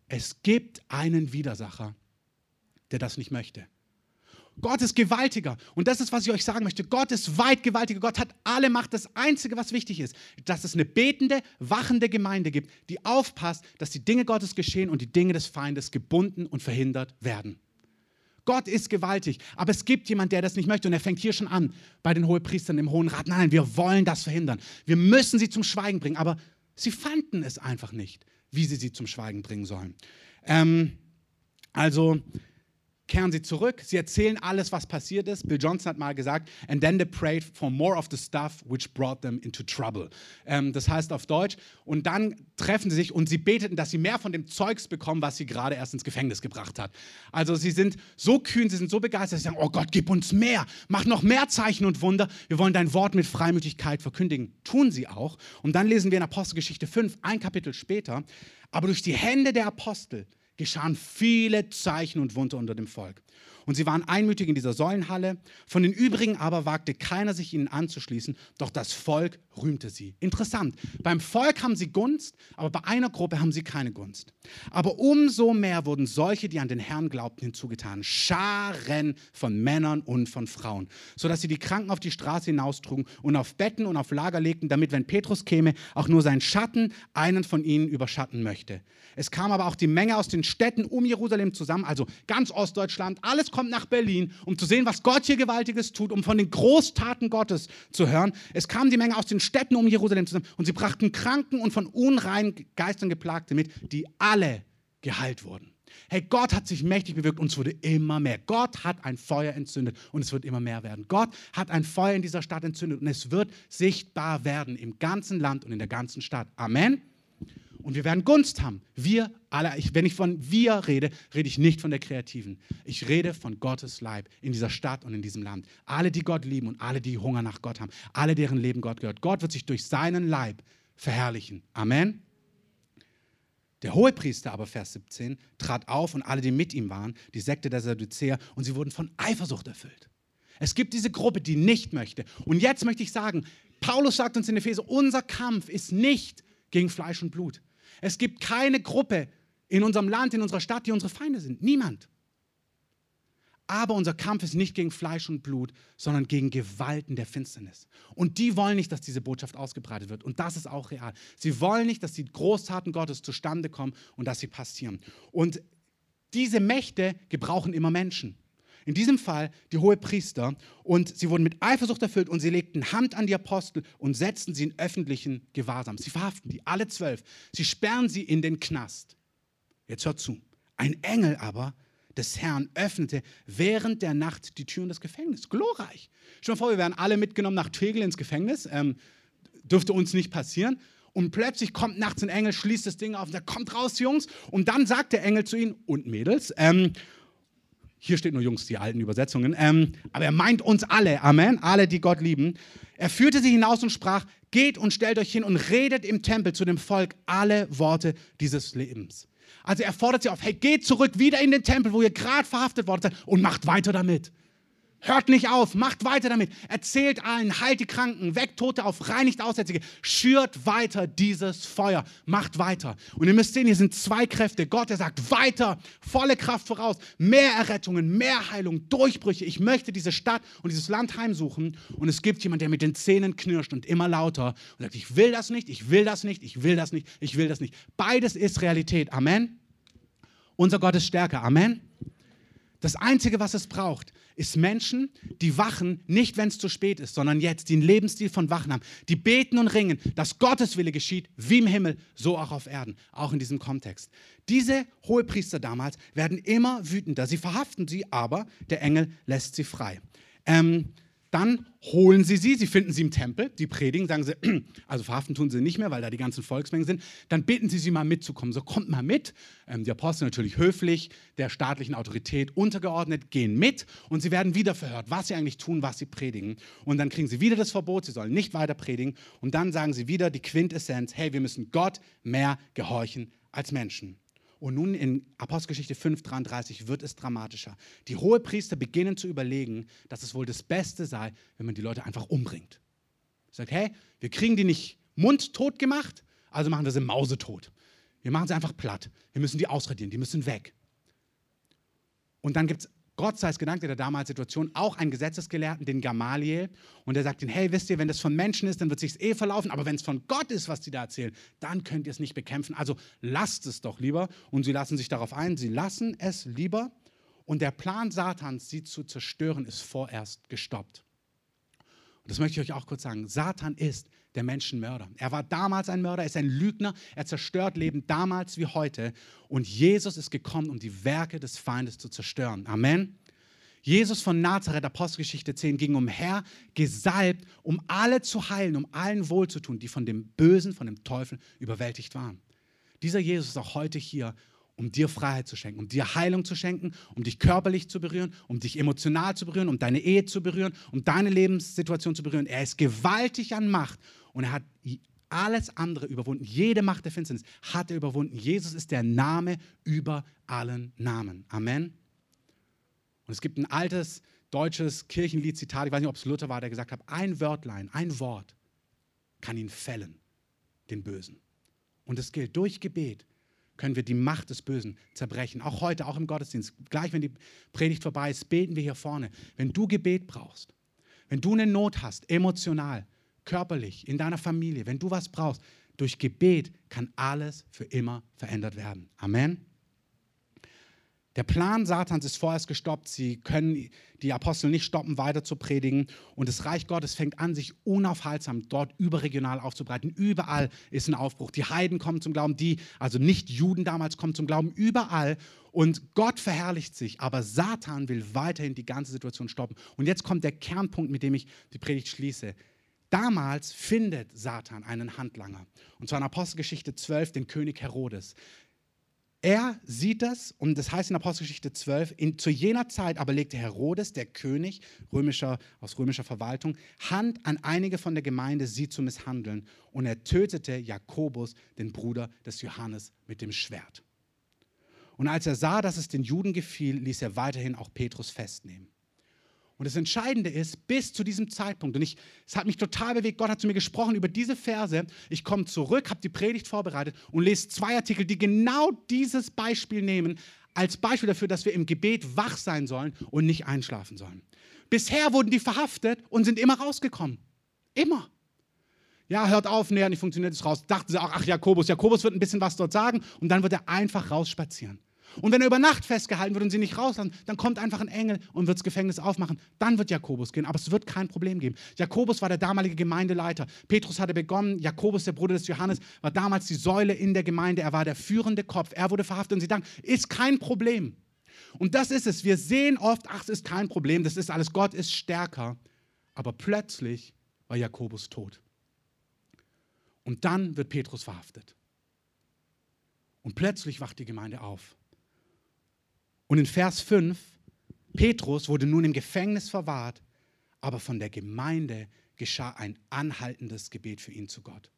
Es gibt einen Widersacher, der das nicht möchte. Gott ist gewaltiger. Und das ist, was ich euch sagen möchte. Gott ist weit gewaltiger. Gott hat alle Macht. Das Einzige, was wichtig ist, dass es eine betende, wachende Gemeinde gibt, die aufpasst, dass die Dinge Gottes geschehen und die Dinge des Feindes gebunden und verhindert werden. Gott ist gewaltig, aber es gibt jemand, der das nicht möchte und er fängt hier schon an bei den Hohepriestern im Hohen Rat. Nein, wir wollen das verhindern. Wir müssen sie zum Schweigen bringen, aber sie fanden es einfach nicht, wie sie sie zum Schweigen bringen sollen. Ähm, also kehren sie zurück, sie erzählen alles, was passiert ist. Bill Johnson hat mal gesagt, and then they prayed for more of the stuff which brought them into trouble. Ähm, das heißt auf Deutsch, und dann treffen sie sich und sie beteten, dass sie mehr von dem Zeugs bekommen, was sie gerade erst ins Gefängnis gebracht hat. Also sie sind so kühn, sie sind so begeistert, sie sagen, oh Gott, gib uns mehr, mach noch mehr Zeichen und Wunder, wir wollen dein Wort mit Freimütigkeit verkündigen. Tun sie auch. Und dann lesen wir in Apostelgeschichte 5, ein Kapitel später, aber durch die Hände der Apostel geschahen viele Zeichen und Wunder unter dem Volk. Und sie waren einmütig in dieser Säulenhalle. Von den übrigen aber wagte keiner, sich ihnen anzuschließen, doch das Volk rühmte sie. Interessant. Beim Volk haben sie Gunst, aber bei einer Gruppe haben sie keine Gunst. Aber umso mehr wurden solche, die an den Herrn glaubten, hinzugetan. Scharen von Männern und von Frauen, sodass sie die Kranken auf die Straße hinaustrugen und auf Betten und auf Lager legten, damit, wenn Petrus käme, auch nur sein Schatten einen von ihnen überschatten möchte. Es kam aber auch die Menge aus den Städten um Jerusalem zusammen, also ganz Ostdeutschland, alles kommt nach Berlin, um zu sehen, was Gott hier Gewaltiges tut, um von den Großtaten Gottes zu hören. Es kam die Menge aus den Städten um Jerusalem zusammen und sie brachten Kranken und von unreinen Geistern Geplagte mit, die alle geheilt wurden. Hey, Gott hat sich mächtig bewirkt und es wurde immer mehr. Gott hat ein Feuer entzündet und es wird immer mehr werden. Gott hat ein Feuer in dieser Stadt entzündet und es wird sichtbar werden im ganzen Land und in der ganzen Stadt. Amen. Und wir werden Gunst haben. Wir alle, ich, wenn ich von wir rede, rede ich nicht von der Kreativen. Ich rede von Gottes Leib in dieser Stadt und in diesem Land. Alle, die Gott lieben und alle, die Hunger nach Gott haben. Alle, deren Leben Gott gehört. Gott wird sich durch seinen Leib verherrlichen. Amen. Der Hohepriester aber, Vers 17, trat auf und alle, die mit ihm waren, die Sekte der Sadduzäer, und sie wurden von Eifersucht erfüllt. Es gibt diese Gruppe, die nicht möchte. Und jetzt möchte ich sagen, Paulus sagt uns in Epheser, unser Kampf ist nicht gegen Fleisch und Blut. Es gibt keine Gruppe in unserem Land, in unserer Stadt, die unsere Feinde sind. Niemand. Aber unser Kampf ist nicht gegen Fleisch und Blut, sondern gegen Gewalten der Finsternis. Und die wollen nicht, dass diese Botschaft ausgebreitet wird. Und das ist auch real. Sie wollen nicht, dass die Großtaten Gottes zustande kommen und dass sie passieren. Und diese Mächte gebrauchen immer Menschen. In diesem Fall die hohe Priester. Und sie wurden mit Eifersucht erfüllt und sie legten Hand an die Apostel und setzten sie in öffentlichen Gewahrsam. Sie verhaften die, alle zwölf. Sie sperren sie in den Knast. Jetzt hört zu. Ein Engel aber des Herrn öffnete während der Nacht die Türen des Gefängnisses. Glorreich. Stell dir vor, wir wären alle mitgenommen nach Tegel ins Gefängnis. Ähm, dürfte uns nicht passieren. Und plötzlich kommt nachts ein Engel, schließt das Ding auf und sagt, kommt raus, Jungs. Und dann sagt der Engel zu ihnen und Mädels, ähm, hier steht nur Jungs, die alten Übersetzungen. Ähm, aber er meint uns alle, Amen, alle, die Gott lieben. Er führte sie hinaus und sprach, geht und stellt euch hin und redet im Tempel zu dem Volk alle Worte dieses Lebens. Also er fordert sie auf, hey, geht zurück wieder in den Tempel, wo ihr gerade verhaftet worden seid und macht weiter damit. Hört nicht auf, macht weiter damit. Erzählt allen, heilt die Kranken, weckt Tote auf, reinigt Aussätzige. Schürt weiter dieses Feuer. Macht weiter. Und ihr müsst sehen, hier sind zwei Kräfte. Gott, der sagt weiter, volle Kraft voraus. Mehr Errettungen, mehr Heilung, Durchbrüche. Ich möchte diese Stadt und dieses Land heimsuchen. Und es gibt jemanden, der mit den Zähnen knirscht und immer lauter und sagt, ich will das nicht, ich will das nicht, ich will das nicht, ich will das nicht. Beides ist Realität. Amen. Unser Gott ist stärker. Amen. Das Einzige, was es braucht, ist Menschen, die wachen, nicht wenn es zu spät ist, sondern jetzt, die einen Lebensstil von Wachen haben, die beten und ringen, dass Gottes Wille geschieht, wie im Himmel, so auch auf Erden, auch in diesem Kontext. Diese Hohepriester damals werden immer wütender. Sie verhaften sie, aber der Engel lässt sie frei. Ähm, Dann holen sie sie, sie finden sie im Tempel, die predigen, sagen sie, also verhaften tun sie nicht mehr, weil da die ganzen Volksmengen sind. Dann bitten sie sie mal mitzukommen. So kommt mal mit. Ähm, die Apostel natürlich höflich, der staatlichen Autorität untergeordnet, gehen mit und sie werden wieder verhört, was sie eigentlich tun, was sie predigen. Und dann kriegen sie wieder das Verbot, sie sollen nicht weiter predigen. Und dann sagen sie wieder die Quintessenz, hey, wir müssen Gott mehr gehorchen als Menschen. Und nun in Apostelgeschichte 5,33 wird es dramatischer. Die Hohepriester beginnen zu überlegen, dass es wohl das Beste sei, wenn man die Leute einfach umbringt. Sagt, hey, wir kriegen die nicht mundtot gemacht, also machen wir sie mausetot. Wir machen sie einfach platt. Wir müssen die ausradieren, die müssen weg. Und dann gibt es Gott sei es gedankt in der damaligen Situation auch einen Gesetzesgelehrten, den Gamaliel, und der sagt ihnen, hey, wisst ihr, wenn das von Menschen ist, dann wird es sich eh verlaufen, aber wenn es von Gott ist, was die da erzählen, dann könnt ihr es nicht bekämpfen. Also lasst es doch lieber. Und sie lassen sich darauf ein, sie lassen es lieber. Und der Plan Satans, sie zu zerstören, ist vorerst gestoppt. Und das möchte ich euch auch kurz sagen. Satan ist der Menschenmörder. Er war damals ein Mörder, er ist ein Lügner, er zerstört Leben damals wie heute. Und Jesus ist gekommen, um die Werke des Feindes zu zerstören. Amen. Jesus von Nazareth, Apostelgeschichte 10, ging umher, gesalbt, um alle zu heilen, um allen wohlzutun, die von dem Bösen, von dem Teufel überwältigt waren. Dieser Jesus ist auch heute hier, um dir Freiheit zu schenken, um dir Heilung zu schenken, um dich körperlich zu berühren, um dich emotional zu berühren, um deine Ehe zu berühren, um deine Lebenssituation zu berühren. Er ist gewaltig an Macht und er hat alles andere überwunden. Jede Macht der Finsternis hat er überwunden. Jesus ist der Name über allen Namen. Amen. Und es gibt ein altes deutsches Kirchenlied-Zitat, ich weiß nicht, ob es Luther war, der gesagt hat, ein Wörtlein, ein Wort kann ihn fällen, den Bösen. Und es gilt durch Gebet, können wir die Macht des Bösen zerbrechen. Auch heute, auch im Gottesdienst. Gleich, wenn die Predigt vorbei ist, beten wir hier vorne. Wenn du Gebet brauchst, wenn du eine Not hast, emotional, körperlich, in deiner Familie, wenn du was brauchst, durch Gebet kann alles für immer verändert werden. Amen. Der Plan Satans ist vorerst gestoppt. Sie können die Apostel nicht stoppen, weiter zu predigen. Und das Reich Gottes fängt an, sich unaufhaltsam dort überregional aufzubreiten. Überall ist ein Aufbruch. Die Heiden kommen zum Glauben, die, also nicht Juden damals, kommen zum Glauben. Überall. Und Gott verherrlicht sich. Aber Satan will weiterhin die ganze Situation stoppen. Und jetzt kommt der Kernpunkt, mit dem ich die Predigt schließe. Damals findet Satan einen Handlanger. Und zwar in Apostelgeschichte 12 den König Herodes. Er sieht das, und das heißt in Apostelgeschichte 12, in, zu jener Zeit aber legte Herodes, der König römischer, aus römischer Verwaltung, Hand an einige von der Gemeinde, sie zu misshandeln. Und er tötete Jakobus, den Bruder des Johannes, mit dem Schwert. Und als er sah, dass es den Juden gefiel, ließ er weiterhin auch Petrus festnehmen. Und das Entscheidende ist, bis zu diesem Zeitpunkt, und ich, es hat mich total bewegt, Gott hat zu mir gesprochen über diese Verse. Ich komme zurück, habe die Predigt vorbereitet und lese zwei Artikel, die genau dieses Beispiel nehmen, als Beispiel dafür, dass wir im Gebet wach sein sollen und nicht einschlafen sollen. Bisher wurden die verhaftet und sind immer rausgekommen. Immer. Ja, hört auf, nee, nicht funktioniert es raus. Dachten sie auch, ach, Jakobus, Jakobus wird ein bisschen was dort sagen und dann wird er einfach rausspazieren. Und wenn er über Nacht festgehalten wird und sie nicht rauslassen, dann kommt einfach ein Engel und wird das Gefängnis aufmachen. Dann wird Jakobus gehen, aber es wird kein Problem geben. Jakobus war der damalige Gemeindeleiter. Petrus hatte begonnen, Jakobus, der Bruder des Johannes, war damals die Säule in der Gemeinde. Er war der führende Kopf. Er wurde verhaftet und sie dachten, ist kein Problem. Und das ist es. Wir sehen oft, ach, es ist kein Problem, das ist alles, Gott ist stärker. Aber plötzlich war Jakobus tot. Und dann wird Petrus verhaftet. Und plötzlich wacht die Gemeinde auf. Und in Vers 5, Petrus wurde nun im Gefängnis verwahrt, aber von der Gemeinde geschah ein anhaltendes Gebet für ihn zu Gott.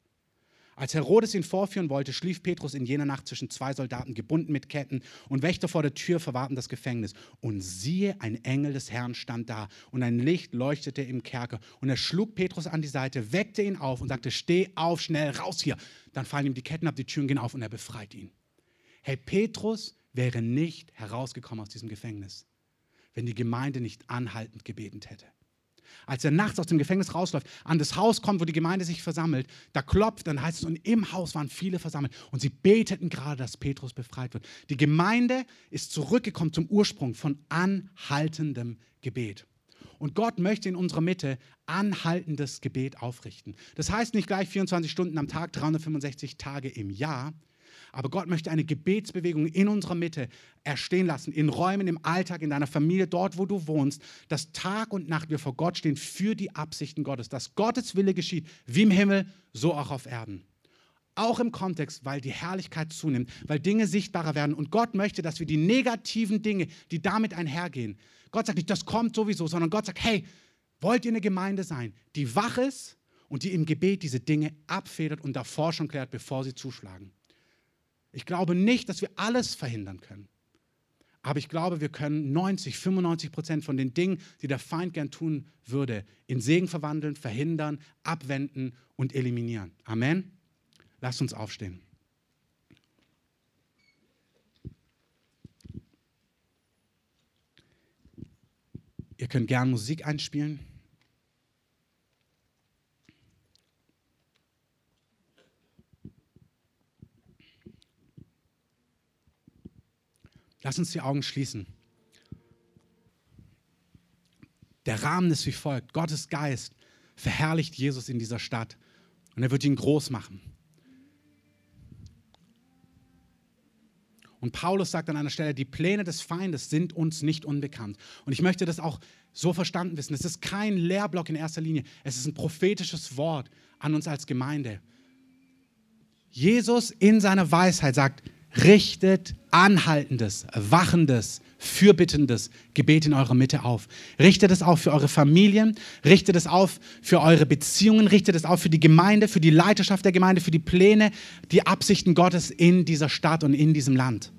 Als Herodes ihn vorführen wollte, schlief Petrus in jener Nacht zwischen zwei Soldaten, gebunden mit Ketten, und Wächter vor der Tür verwahrten das Gefängnis. Und siehe, ein Engel des Herrn stand da, und ein Licht leuchtete im Kerker. Und er schlug Petrus an die Seite, weckte ihn auf und sagte: Steh auf, schnell, raus hier. Dann fallen ihm die Ketten ab, die Türen gehen auf und er befreit ihn. Hey, Petrus wäre nicht herausgekommen aus diesem Gefängnis, wenn die Gemeinde nicht anhaltend gebetet hätte. Als er nachts aus dem Gefängnis rausläuft, an das Haus kommt, wo die Gemeinde sich versammelt, da klopft, dann heißt es, und im Haus waren viele versammelt und sie beteten gerade, dass Petrus befreit wird. Die Gemeinde ist zurückgekommen zum Ursprung von anhaltendem Gebet. Und Gott möchte in unserer Mitte anhaltendes Gebet aufrichten. Das heißt nicht gleich 24 Stunden am Tag, 365 Tage im Jahr, Aber Gott möchte eine Gebetsbewegung in unserer Mitte erstehen lassen, in Räumen, im Alltag, in deiner Familie, dort, wo du wohnst, dass Tag und Nacht wir vor Gott stehen für die Absichten Gottes, dass Gottes Wille geschieht, wie im Himmel, so auch auf Erden. Auch im Kontext, weil die Herrlichkeit zunimmt, weil Dinge sichtbarer werden. Und Gott möchte, dass wir die negativen Dinge, die damit einhergehen, Gott sagt nicht, das kommt sowieso, sondern Gott sagt, hey, wollt ihr eine Gemeinde sein, die wach ist und die im Gebet diese Dinge abfedert und davor schon klärt, bevor sie zuschlagen. Ich glaube nicht, dass wir alles verhindern können. Aber ich glaube, wir können 90, 95 Prozent von den Dingen, die der Feind gern tun würde, in Segen verwandeln, verhindern, abwenden und eliminieren. Amen. Lasst uns aufstehen. Ihr könnt gern Musik einspielen. Lass uns die Augen schließen. Der Rahmen ist wie folgt. Gottes Geist verherrlicht Jesus in dieser Stadt und er wird ihn groß machen. Und Paulus sagt an einer Stelle, die Pläne des Feindes sind uns nicht unbekannt. Und ich möchte das auch so verstanden wissen. Es ist kein Lehrblock in erster Linie, es ist ein prophetisches Wort an uns als Gemeinde. Jesus in seiner Weisheit sagt, richtet anhaltendes, wachendes, fürbittendes Gebet in eurer Mitte auf. Richtet es auf für eure Familien, richtet es auf für eure Beziehungen, richtet es auf für die Gemeinde, für die Leiterschaft der Gemeinde, für die Pläne, die Absichten Gottes in dieser Stadt und in diesem Land.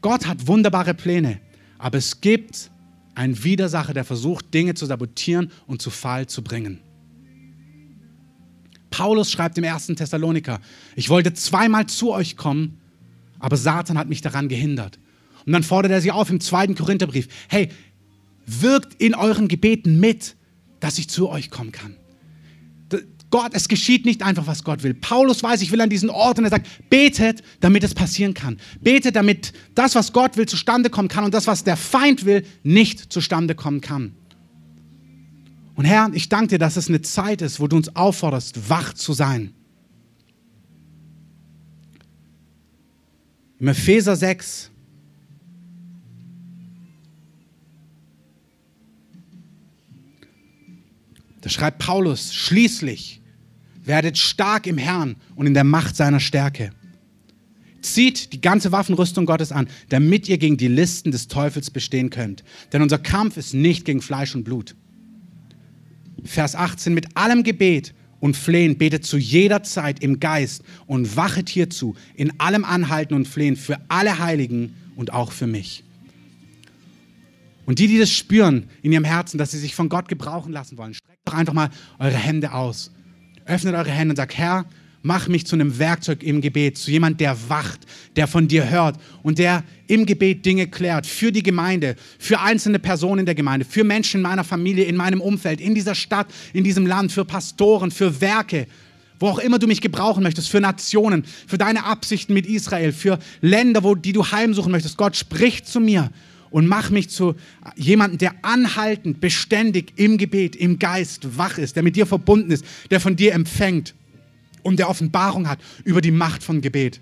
Gott hat wunderbare Pläne, aber es gibt einen Widersacher, der versucht, Dinge zu sabotieren und zu Fall zu bringen. Paulus schreibt im ersten Thessaloniker, ich wollte zweimal zu euch kommen, aber Satan hat mich daran gehindert. Und dann fordert er sie auf im zweiten Korintherbrief, hey, wirkt in euren Gebeten mit, dass ich zu euch kommen kann. Gott, es geschieht nicht einfach, was Gott will. Paulus weiß, ich will an diesen Ort und er sagt, betet, damit es passieren kann. Betet, damit das, was Gott will, zustande kommen kann und das, was der Feind will, nicht zustande kommen kann. Und Herr, ich danke dir, dass es eine Zeit ist, wo du uns aufforderst, wach zu sein. Im Epheser 6, da schreibt Paulus, schließlich werdet stark im Herrn und in der Macht seiner Stärke. Zieht die ganze Waffenrüstung Gottes an, damit ihr gegen die Listen des Teufels bestehen könnt. Denn unser Kampf ist nicht gegen Fleisch und Blut Vers 18, mit allem Gebet und Flehen betet zu jeder Zeit im Geist und wachet hierzu in allem Anhalten und Flehen für alle Heiligen und auch für mich. Und die, die das spüren in ihrem Herzen, dass sie sich von Gott gebrauchen lassen wollen, streckt doch einfach mal eure Hände aus. Öffnet eure Hände und sagt, Herr, Mach mich zu einem Werkzeug im Gebet, zu jemand, der wacht, der von dir hört und der im Gebet Dinge klärt für die Gemeinde, für einzelne Personen in der Gemeinde, für Menschen in meiner Familie, in meinem Umfeld, in dieser Stadt, in diesem Land, für Pastoren, für Werke, wo auch immer du mich gebrauchen möchtest, für Nationen, für deine Absichten mit Israel, für Länder, wo, die du heimsuchen möchtest. Gott spricht zu mir und mach mich zu jemandem, der anhaltend, beständig im Gebet, im Geist wach ist, der mit dir verbunden ist, der von dir empfängt und der Offenbarung hat über die Macht von Gebet.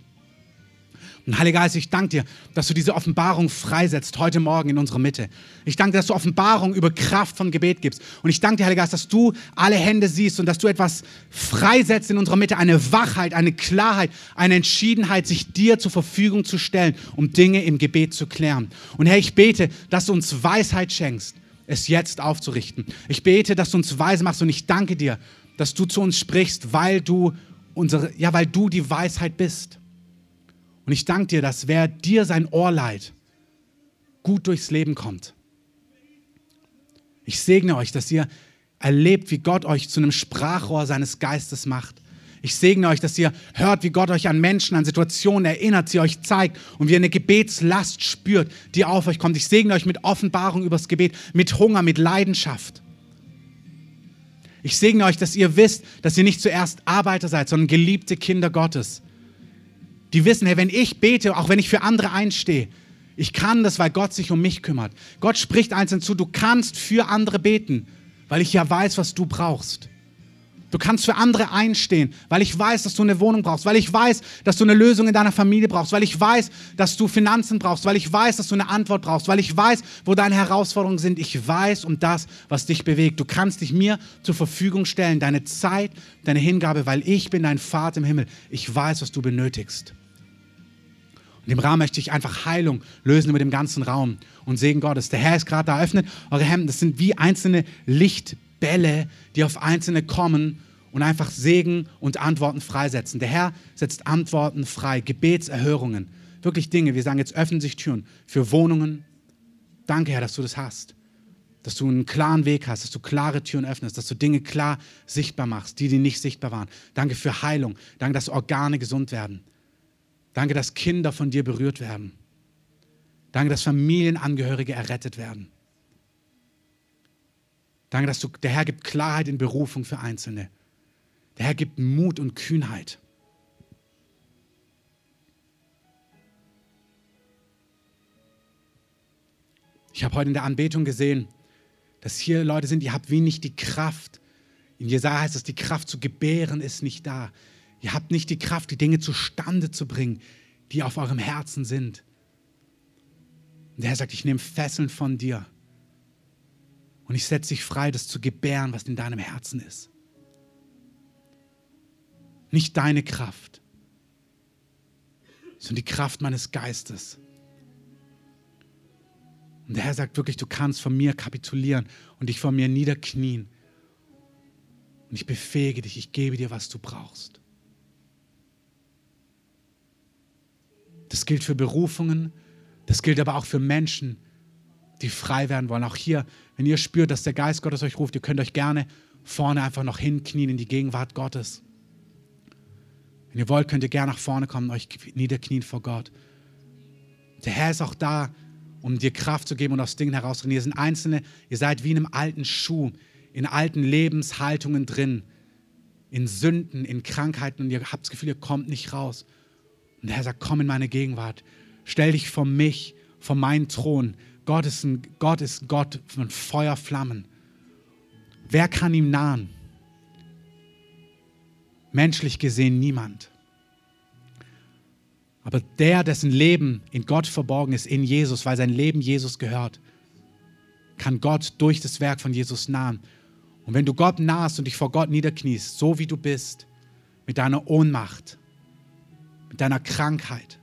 Und Heiliger Geist, ich danke dir, dass du diese Offenbarung freisetzt heute Morgen in unserer Mitte. Ich danke dir, dass du Offenbarung über Kraft von Gebet gibst. Und ich danke dir, Heiliger Geist, dass du alle Hände siehst und dass du etwas freisetzt in unserer Mitte, eine Wachheit, eine Klarheit, eine Entschiedenheit, sich dir zur Verfügung zu stellen, um Dinge im Gebet zu klären. Und Herr, ich bete, dass du uns Weisheit schenkst, es jetzt aufzurichten. Ich bete, dass du uns weise machst und ich danke dir, dass du zu uns sprichst, weil du unsere, ja, weil du die Weisheit bist. Und ich danke dir, dass wer dir sein Ohr leiht, gut durchs Leben kommt. Ich segne euch, dass ihr erlebt, wie Gott euch zu einem Sprachrohr seines Geistes macht. Ich segne euch, dass ihr hört, wie Gott euch an Menschen, an Situationen erinnert, sie euch zeigt und wie ihr eine Gebetslast spürt, die auf euch kommt. Ich segne euch mit Offenbarung übers Gebet, mit Hunger, mit Leidenschaft. Ich segne euch, dass ihr wisst, dass ihr nicht zuerst Arbeiter seid, sondern geliebte Kinder Gottes. Die wissen, hey, wenn ich bete, auch wenn ich für andere einstehe, ich kann das, weil Gott sich um mich kümmert. Gott spricht einzeln zu, du kannst für andere beten, weil ich ja weiß, was du brauchst. Du kannst für andere einstehen, weil ich weiß, dass du eine Wohnung brauchst, weil ich weiß, dass du eine Lösung in deiner Familie brauchst, weil ich weiß, dass du Finanzen brauchst, weil ich weiß, dass du eine Antwort brauchst, weil ich weiß, wo deine Herausforderungen sind. Ich weiß um das, was dich bewegt. Du kannst dich mir zur Verfügung stellen, deine Zeit, deine Hingabe, weil ich bin dein Vater im Himmel. Ich weiß, was du benötigst. In dem Rahmen möchte ich einfach Heilung lösen über dem ganzen Raum und Segen Gottes. Der Herr ist gerade da, öffnet eure Hemden. Das sind wie einzelne Lichtbälle, die auf Einzelne kommen und einfach Segen und Antworten freisetzen. Der Herr setzt Antworten frei, Gebetserhörungen, wirklich Dinge. Wir sagen jetzt öffnen sich Türen für Wohnungen. Danke, Herr, dass du das hast. Dass du einen klaren Weg hast, dass du klare Türen öffnest, dass du Dinge klar sichtbar machst, die, die nicht sichtbar waren. Danke für Heilung. Danke, dass Organe gesund werden. Danke, dass Kinder von dir berührt werden. Danke, dass Familienangehörige errettet werden. Danke, dass du, der Herr gibt Klarheit in Berufung für Einzelne. Der Herr gibt Mut und Kühnheit. Ich habe heute in der Anbetung gesehen, dass hier Leute sind, die haben wenig die Kraft. In Jesaja heißt es, die Kraft zu gebären ist nicht da. Ihr habt nicht die Kraft, die Dinge zustande zu bringen, die auf eurem Herzen sind. Und der Herr sagt, ich nehme Fesseln von dir und ich setze dich frei, das zu gebären, was in deinem Herzen ist. Nicht deine Kraft, sondern die Kraft meines Geistes. Und der Herr sagt wirklich, du kannst von mir kapitulieren und dich vor mir niederknien. Und ich befähige dich, ich gebe dir, was du brauchst. Das gilt für Berufungen, das gilt aber auch für Menschen, die frei werden wollen. Auch hier, wenn ihr spürt, dass der Geist Gottes euch ruft, ihr könnt euch gerne vorne einfach noch hinknien in die Gegenwart Gottes. Wenn ihr wollt, könnt ihr gerne nach vorne kommen, euch niederknien vor Gott. Der Herr ist auch da, um dir Kraft zu geben und aus Dingen herauszubringen. Ihr sind Einzelne, ihr seid wie in einem alten Schuh, in alten Lebenshaltungen drin, in Sünden, in Krankheiten und ihr habt das Gefühl, ihr kommt nicht raus. Und der Herr sagt, komm in meine Gegenwart. Stell dich vor mich, vor meinen Thron. Gott ist ein Gott, ist Gott von Feuerflammen. Wer kann ihm nahen? Menschlich gesehen niemand. Aber der, dessen Leben in Gott verborgen ist, in Jesus, weil sein Leben Jesus gehört, kann Gott durch das Werk von Jesus nahen. Und wenn du Gott nahst und dich vor Gott niederkniest, so wie du bist, mit deiner Ohnmacht, mit deiner Krankheit,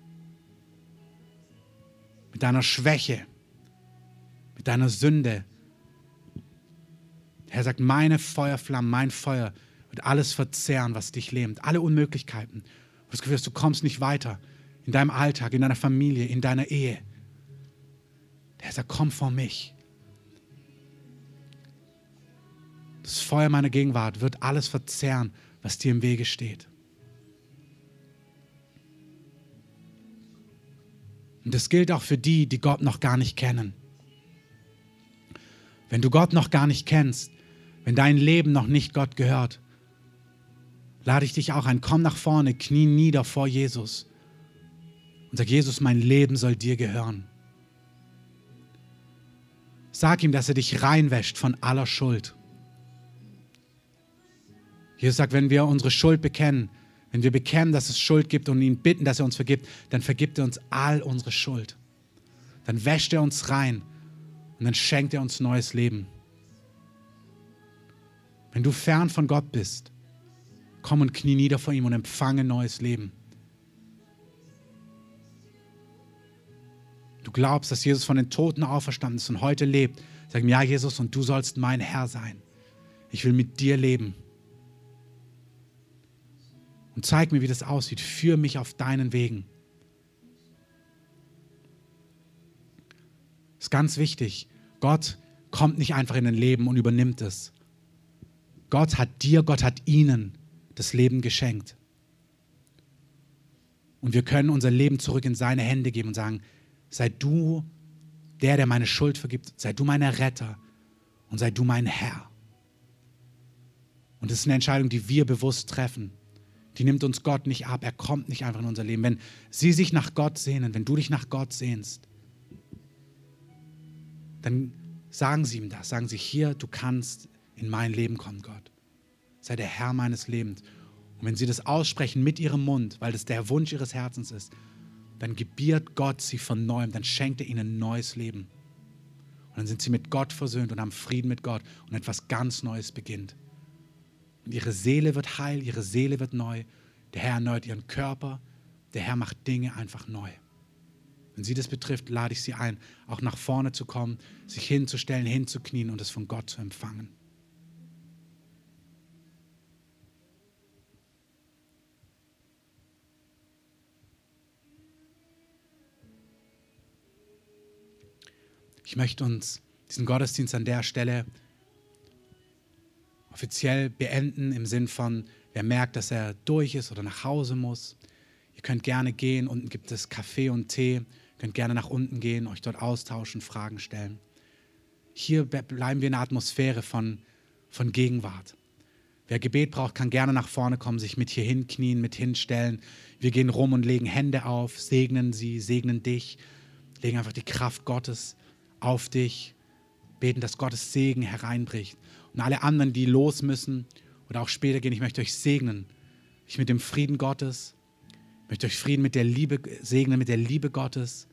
mit deiner Schwäche, mit deiner Sünde. Er sagt, meine Feuerflammen, mein Feuer wird alles verzehren, was dich lähmt. Alle Unmöglichkeiten. Du hast das Gefühl, du kommst nicht weiter in deinem Alltag, in deiner Familie, in deiner Ehe. Der sagt, komm vor mich. Das Feuer meiner Gegenwart wird alles verzehren, was dir im Wege steht. Und das gilt auch für die, die Gott noch gar nicht kennen. Wenn du Gott noch gar nicht kennst, wenn dein Leben noch nicht Gott gehört, lade ich dich auch ein, komm nach vorne, knie nieder vor Jesus und sag, Jesus, mein Leben soll dir gehören. Sag ihm, dass er dich reinwäscht von aller Schuld. Jesus sagt, wenn wir unsere Schuld bekennen, wenn wir bekennen, dass es Schuld gibt und ihn bitten, dass er uns vergibt, dann vergibt er uns all unsere Schuld. Dann wäscht er uns rein und dann schenkt er uns neues Leben. Wenn du fern von Gott bist, komm und knie nieder vor ihm und empfange neues Leben. Du glaubst, dass Jesus von den Toten auferstanden ist und heute lebt. Sag ihm, ja, Jesus, und du sollst mein Herr sein. Ich will mit dir leben und zeig mir, wie das aussieht. Führ mich auf deinen Wegen. Ist ganz wichtig. Gott kommt nicht einfach in dein Leben und übernimmt es. Gott hat dir, Gott hat ihnen das Leben geschenkt. Und wir können unser Leben zurück in seine Hände geben und sagen, sei du der, der meine Schuld vergibt, sei du mein Retter und sei du mein Herr. Und das ist eine Entscheidung, die wir bewusst treffen die nimmt uns Gott nicht ab. Er kommt nicht einfach in unser Leben. Wenn sie sich nach Gott sehnen, wenn du dich nach Gott sehnst, dann sagen sie ihm das. Sagen sie, hier, du kannst in mein Leben kommen, Gott. Sei der Herr meines Lebens. Und wenn sie das aussprechen mit ihrem Mund, weil das der Wunsch ihres Herzens ist, dann gebiert Gott sie von neuem, dann schenkt er ihnen neues Leben. Und dann sind sie mit Gott versöhnt und haben Frieden mit Gott und etwas ganz Neues beginnt. Und ihre Seele wird heil, ihre Seele wird neu. Der Herr erneuert ihren Körper, der Herr macht Dinge einfach neu. Wenn sie das betrifft, lade ich sie ein, auch nach vorne zu kommen, sich hinzustellen, hinzuknien und es von Gott zu empfangen. Ich möchte uns diesen Gottesdienst an der Stelle offiziell beenden im Sinn von, wer merkt, dass er durch ist oder nach Hause muss. Ihr könnt gerne gehen, unten gibt es Kaffee und Tee. Ihr könnt gerne nach unten gehen, euch dort austauschen, Fragen stellen. Hier bleiben wir in einer Atmosphäre von, von Gegenwart. Wer Gebet braucht, kann gerne nach vorne kommen, sich mit hier hinknien, mit hinstellen. Wir gehen rum und legen Hände auf, segnen sie, segnen dich, legen einfach die Kraft Gottes auf dich, beten, dass Gottes Segen hereinbricht. Und alle anderen, die los müssen oder auch später gehen, ich möchte euch segnen. Ich mit dem Frieden Gottes, ich möchte euch Frieden mit der Liebe segnen, mit der Liebe Gottes,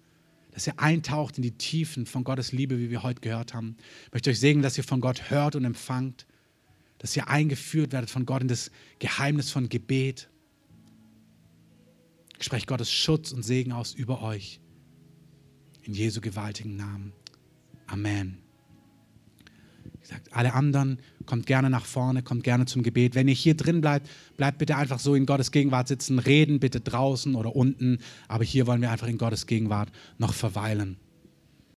dass ihr eintaucht in die Tiefen von Gottes Liebe, wie wir heute gehört haben. Ich möchte euch segnen, dass ihr von Gott hört und empfangt, dass ihr eingeführt werdet von Gott in das Geheimnis von Gebet. Ich spreche Gottes Schutz und Segen aus über euch. In Jesu gewaltigen Namen. Amen. Wie gesagt, alle anderen, kommt gerne nach vorne, kommt gerne zum Gebet. Wenn ihr hier drin bleibt, bleibt bitte einfach so in Gottes Gegenwart sitzen, reden bitte draußen oder unten, aber hier wollen wir einfach in Gottes Gegenwart noch verweilen.